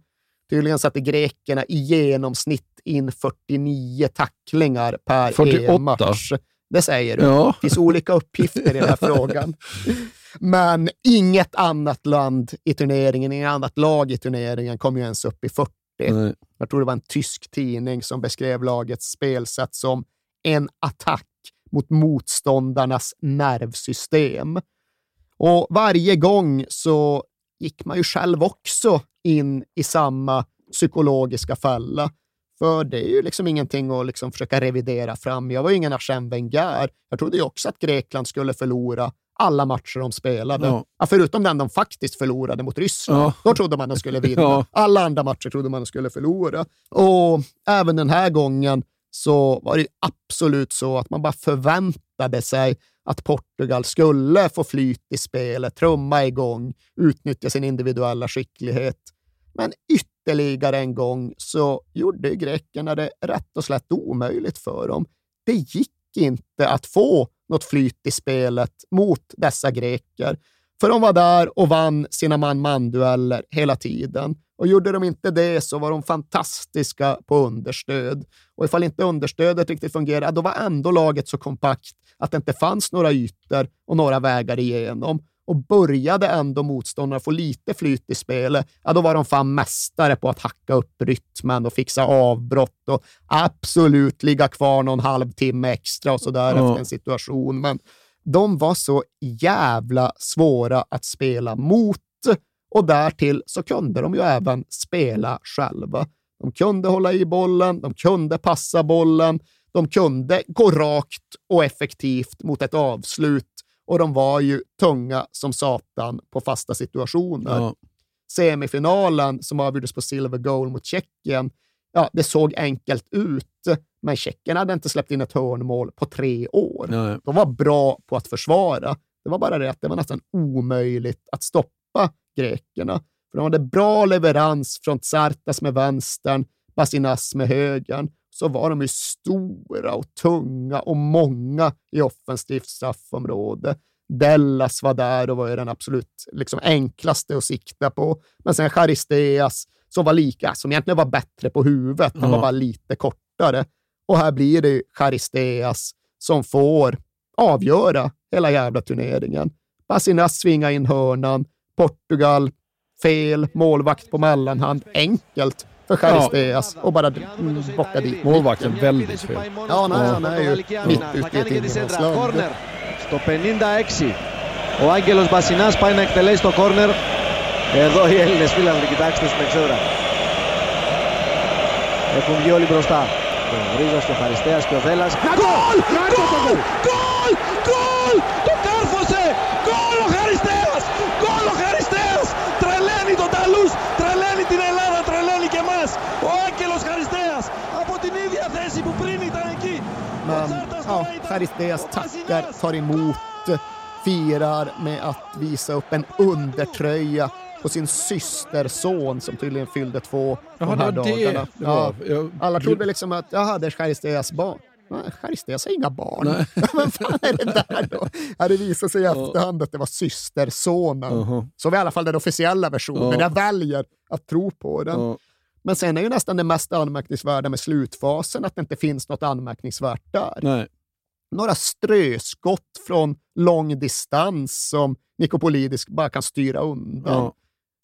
Tydligen satte grekerna i genomsnitt in 49 tacklingar per 48. EM-match. Det säger du. Ja. Det finns olika uppgifter i den här *laughs* frågan. Men inget annat land i turneringen, inget annat lag i turneringen kom ju ens upp i 40. Nej. Jag tror det var en tysk tidning som beskrev lagets spelsätt som en attack mot motståndarnas nervsystem. Och varje gång så gick man ju själv också in i samma psykologiska fälla. För det är ju liksom ingenting att liksom försöka revidera fram. Jag var ju ingen Arsène Wenger. Jag trodde ju också att Grekland skulle förlora alla matcher de spelade. Ja. Ja, förutom den de faktiskt förlorade mot Ryssland. Ja. Då trodde man de skulle vinna. *laughs* Alla andra matcher trodde man de skulle förlora. Och även den här gången så var det absolut så att man bara förväntade sig att Portugal skulle få flyt i spelet, trumma igång, utnyttja sin individuella skicklighet. Men ytterligare en gång så gjorde grekerna det rätt och slätt omöjligt för dem. Det gick inte att få något flyt i spelet mot dessa greker. För de var där och vann sina man-man-dueller hela tiden. Och gjorde de inte det så var de fantastiska på understöd. Och ifall inte understödet riktigt fungerade, då var ändå laget så kompakt att det inte fanns några ytor och några vägar igenom. Och började ändå motståndarna få lite flyt i spelet, ja, då var de fan mästare på att hacka upp rytmen och fixa avbrott och absolut ligga kvar någon halvtimme extra och sådär Ja. efter en situation. Men de var så jävla svåra att spela mot och därtill så kunde de ju även spela själva. De kunde hålla i bollen, de kunde passa bollen, de kunde gå rakt och effektivt mot ett avslut och de var ju tunga som satan på fasta situationer. Ja. Semifinalen som avgjordes på silver goal mot Tjeckien, ja, det såg enkelt ut, men Tjeckien hade inte släppt in ett hörnmål på tre år. Nej. De var bra på att försvara. Det var bara det att det var nästan omöjligt att stoppa grekerna. För de hade bra leverans från Tsartas med vänstern, Basinas med högern. Så var de ju stora och tunga och många i offensivt straffområde. Dellas var där och var ju den absolut liksom, enklaste att sikta på. Men sen Charisteas som var lika, som egentligen var bättre på huvudet. Han var bara lite kortare. Och här blir det ju Charisteas som får avgöra hela jävla turneringen. Basinas svinga in hörnan, Portugal, fel, målvakt på mellanhand, enkelt för Charisteas och bara mm, bocka dit. Målvakten väldigt fel. Ja, nej, Ja. han är ju mitt ute i ett ingenmanslag. Κόρνερ στο 56. Ο Άγγελος Μπασινάς πάει να εκτελέσει το κόρνερ. Εδώ οι Έλληνες φίλοι, κοιτάξτε στην εξέδρα. Έχουν βγει όλοι μπροστά. Ο Ρίζας και ο Χαριστέας και ο Δέλλας. Γκολ! Γκολ! Γκολ! Γκολ! Το κάρφωσε! Γκολ ο Χαριστέας! Γκολ ο Χαριστέας! Τρελαίνει τον Ταλούς! Τρελαίνει την Ελλάδα! Τρελαίνει και εμάς! Ο Άγγελος Χαριστέας από την ίδια θέση που πριν ήταν εκεί. Men ja, Charisteas tackar, tar emot, firar med att visa upp en undertröja på sin systerson som tydligen fyllde två Jaha, de här det dagarna. det var. Ja, Jag- alla trodde liksom att jaha, det är Charisteas barn. Nej, Charisteas har inga barn. *laughs* Men fan är det där då? Ja, det visade sig i efterhand att det var systersonen. Jaha. Så var i alla fall den officiella versionen. Ja. Jag väljer att tro på den. Ja. Men sen är ju nästan det mest anmärkningsvärda med slutfasen att det inte finns något anmärkningsvärt där. Nej. några ströskott från lång distans som Nikopolidis bara kan styra undan. Ja.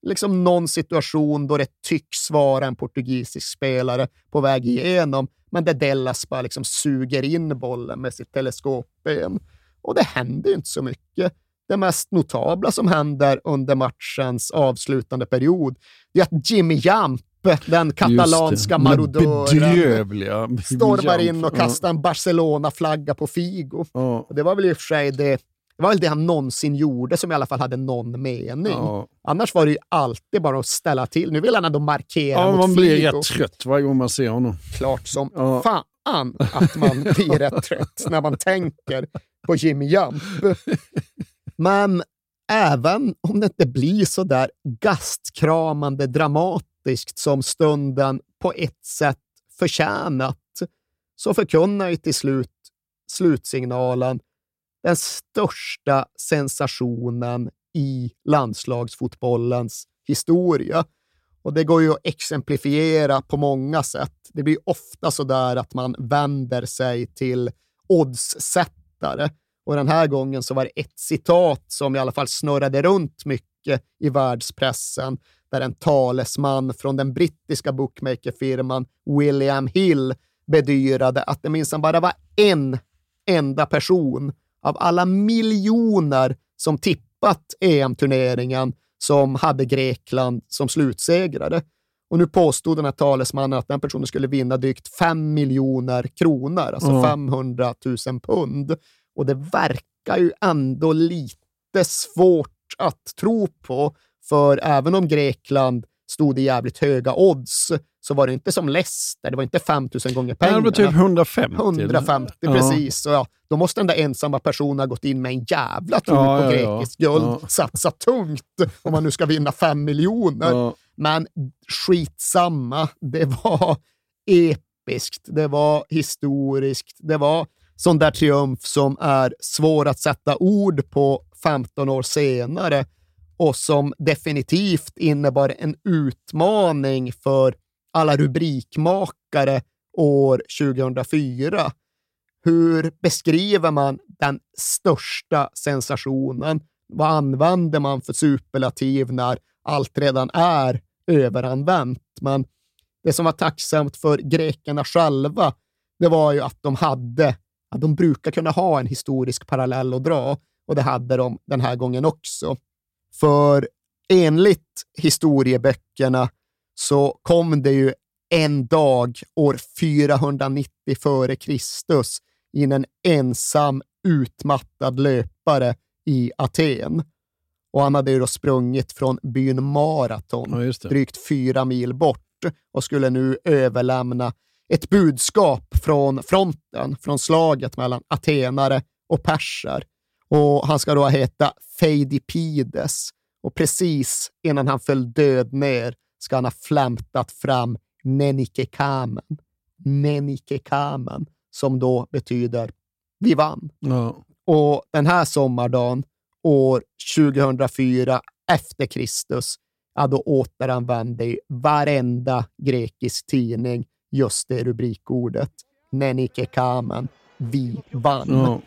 Liksom någon situation då det tycks vara en portugisisk spelare på väg igenom, men där Dellas bara liksom suger in bollen med sitt teleskopben. Och det händer ju inte så mycket. Det mest notabla som händer under matchens avslutande period är att Jimmy Jamp, den katalanska marodören, stormar in och kastar en Barcelona-flagga på Figo. Ja. Det var väl i och för sig det, det, var väl det han någonsin gjorde som i alla fall hade någon mening. Ja. Annars var det ju alltid bara att ställa till. Nu vill han ändå markera Ja, mot man blir rätt trött varje gång man ser honom. Klart som Ja. fan att man blir rätt trött när man tänker på Jimmy Jump. Men även om det inte blir så där gastkramande dramatiskt som stunden på ett sätt förtjänat, så förkunnar ju till slut slutsignalen den största sensationen i landslagsfotbollens historia. Och det går ju att exemplifiera på många sätt. Det blir ofta så där att man vänder sig till oddssättare. Och den här gången så var det ett citat som i alla fall snurrade runt mycket i världspressen, där en talesman från den brittiska bookmakerfirman William Hill bedyrade att det minsann bara var en enda person av alla miljoner som tippat EM-turneringen som hade Grekland som slutsegrare. Och nu påstod den här talesmannen att den personen skulle vinna drygt 5 miljoner kronor, alltså Ja. 500 000 pund. Och det verkar ju ändå lite svårt att tro på, för även om Grekland stod i jävligt höga odds så var det inte som Leicester, det var inte 5 000 gånger pengarna. det var typ 150. 150, Ja. precis. Och ja, då måste den där ensamma personen ha gått in med en jävla tro Ja, på ja, grekiskt guld, Ja. satsa tungt om man nu ska vinna 5 miljoner. Men skitsamma, det var episkt, det var historiskt, det var sån där triumf som är svår att sätta ord på 15 år senare och som definitivt innebar en utmaning för alla rubrikmakare år 2004. Hur beskriver man den största sensationen? Vad använder man för superlativ när allt redan är överanvänt? Men det som var tacksamt för grekerna själva, det var ju att de hade, att de brukar kunna ha en historisk parallell att dra och det hade de den här gången också. För enligt historieböckerna så kom det ju en dag år 490 före Kristus in en ensam utmattad löpare i Aten. Och han hade ju då sprungit från byn Maraton, Ja, drygt fyra mil bort och skulle nu överlämna ett budskap från fronten, från slaget mellan atenare och perser. Och han ska då heta Feidipides och precis innan han föll död ner ska han ha flämtat fram Nenikekamen. Nenikekamen, som då betyder vi vann. Ja. Och den här sommardagen, år 2004 efter Kristus, ja, då återanvände varenda grekisk tidning just det rubrikordet. Nenike kamen, vi vann. Ja.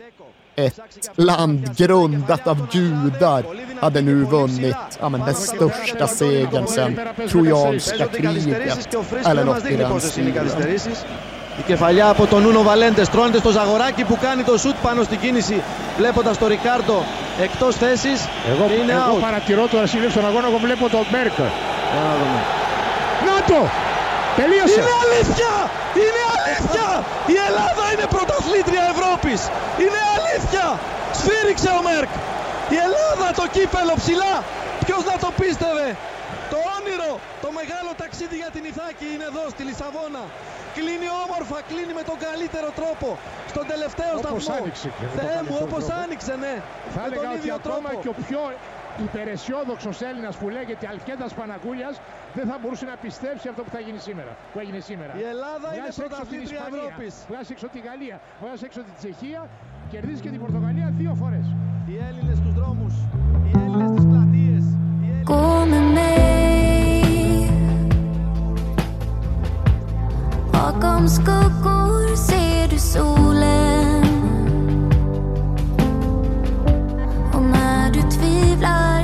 Ett land grundat av judar hade nu vunnit ja, men den största segern sedan Trojanska kriget, eller något i den stilen. Η κεφαλιά από τον Νούνο Βαλέντε στρώνεται στο Ζαγοράκι που κάνει το σουτ πάνω στην κίνηση βλέποντας τον Ρικάρντο εκτός θέσης. Εγώ, είναι εγώ out. παρατηρώ τώρα συνήθως στον αγώνα, εγώ βλέπω τον Μπέρκ. Για να δούμε. Να το! Τελείωσε! Είναι αλήθεια! Είναι αλήθεια! Η Ελλάδα είναι πρωταθλήτρια Ευρώπης! Είναι αλήθεια! Σφύριξε ο Μέρκ! Η Ελλάδα το κύπελο ψηλά! Ποιος να το πίστευε! Το όνειρο, το μεγάλο ταξίδι για την Ιθάκη είναι εδώ στη Λισαβόνα. Κλείνει όμορφα, κλείνει με τον καλύτερο τρόπο. Στον τελευταίο Όπως σταθμό. άνοιξε και με τον Θεέ μου, καλύτερο όπως τρόπο. άνοιξε, ναι. Θα με έλεγα τον ότι ίδιο ακόμα τρόπο. και ο πιο υπεραισιόδοξος Έλληνας που λέγεται Αλκέντας Παναγούλιας δεν θα μπορούσε να πιστέψει αυτό που θα γίνει σήμερα. Που έγινε σήμερα. Η Ελλάδα είναι Βγάζεις έξω την πρωταθλήτρια Ισπανία, Ευρώπης. βγάζεις έξω τη Γαλλία, βγάζεις έξω την Τσεχία, κερδίζει και την Πορτογαλία δύο φορές. Οι Έλληνες στους δρόμους, οι Έλληνες στις Έλληνες στις πλατείες. Bakom skuggor ser du solen Och när du tvivlar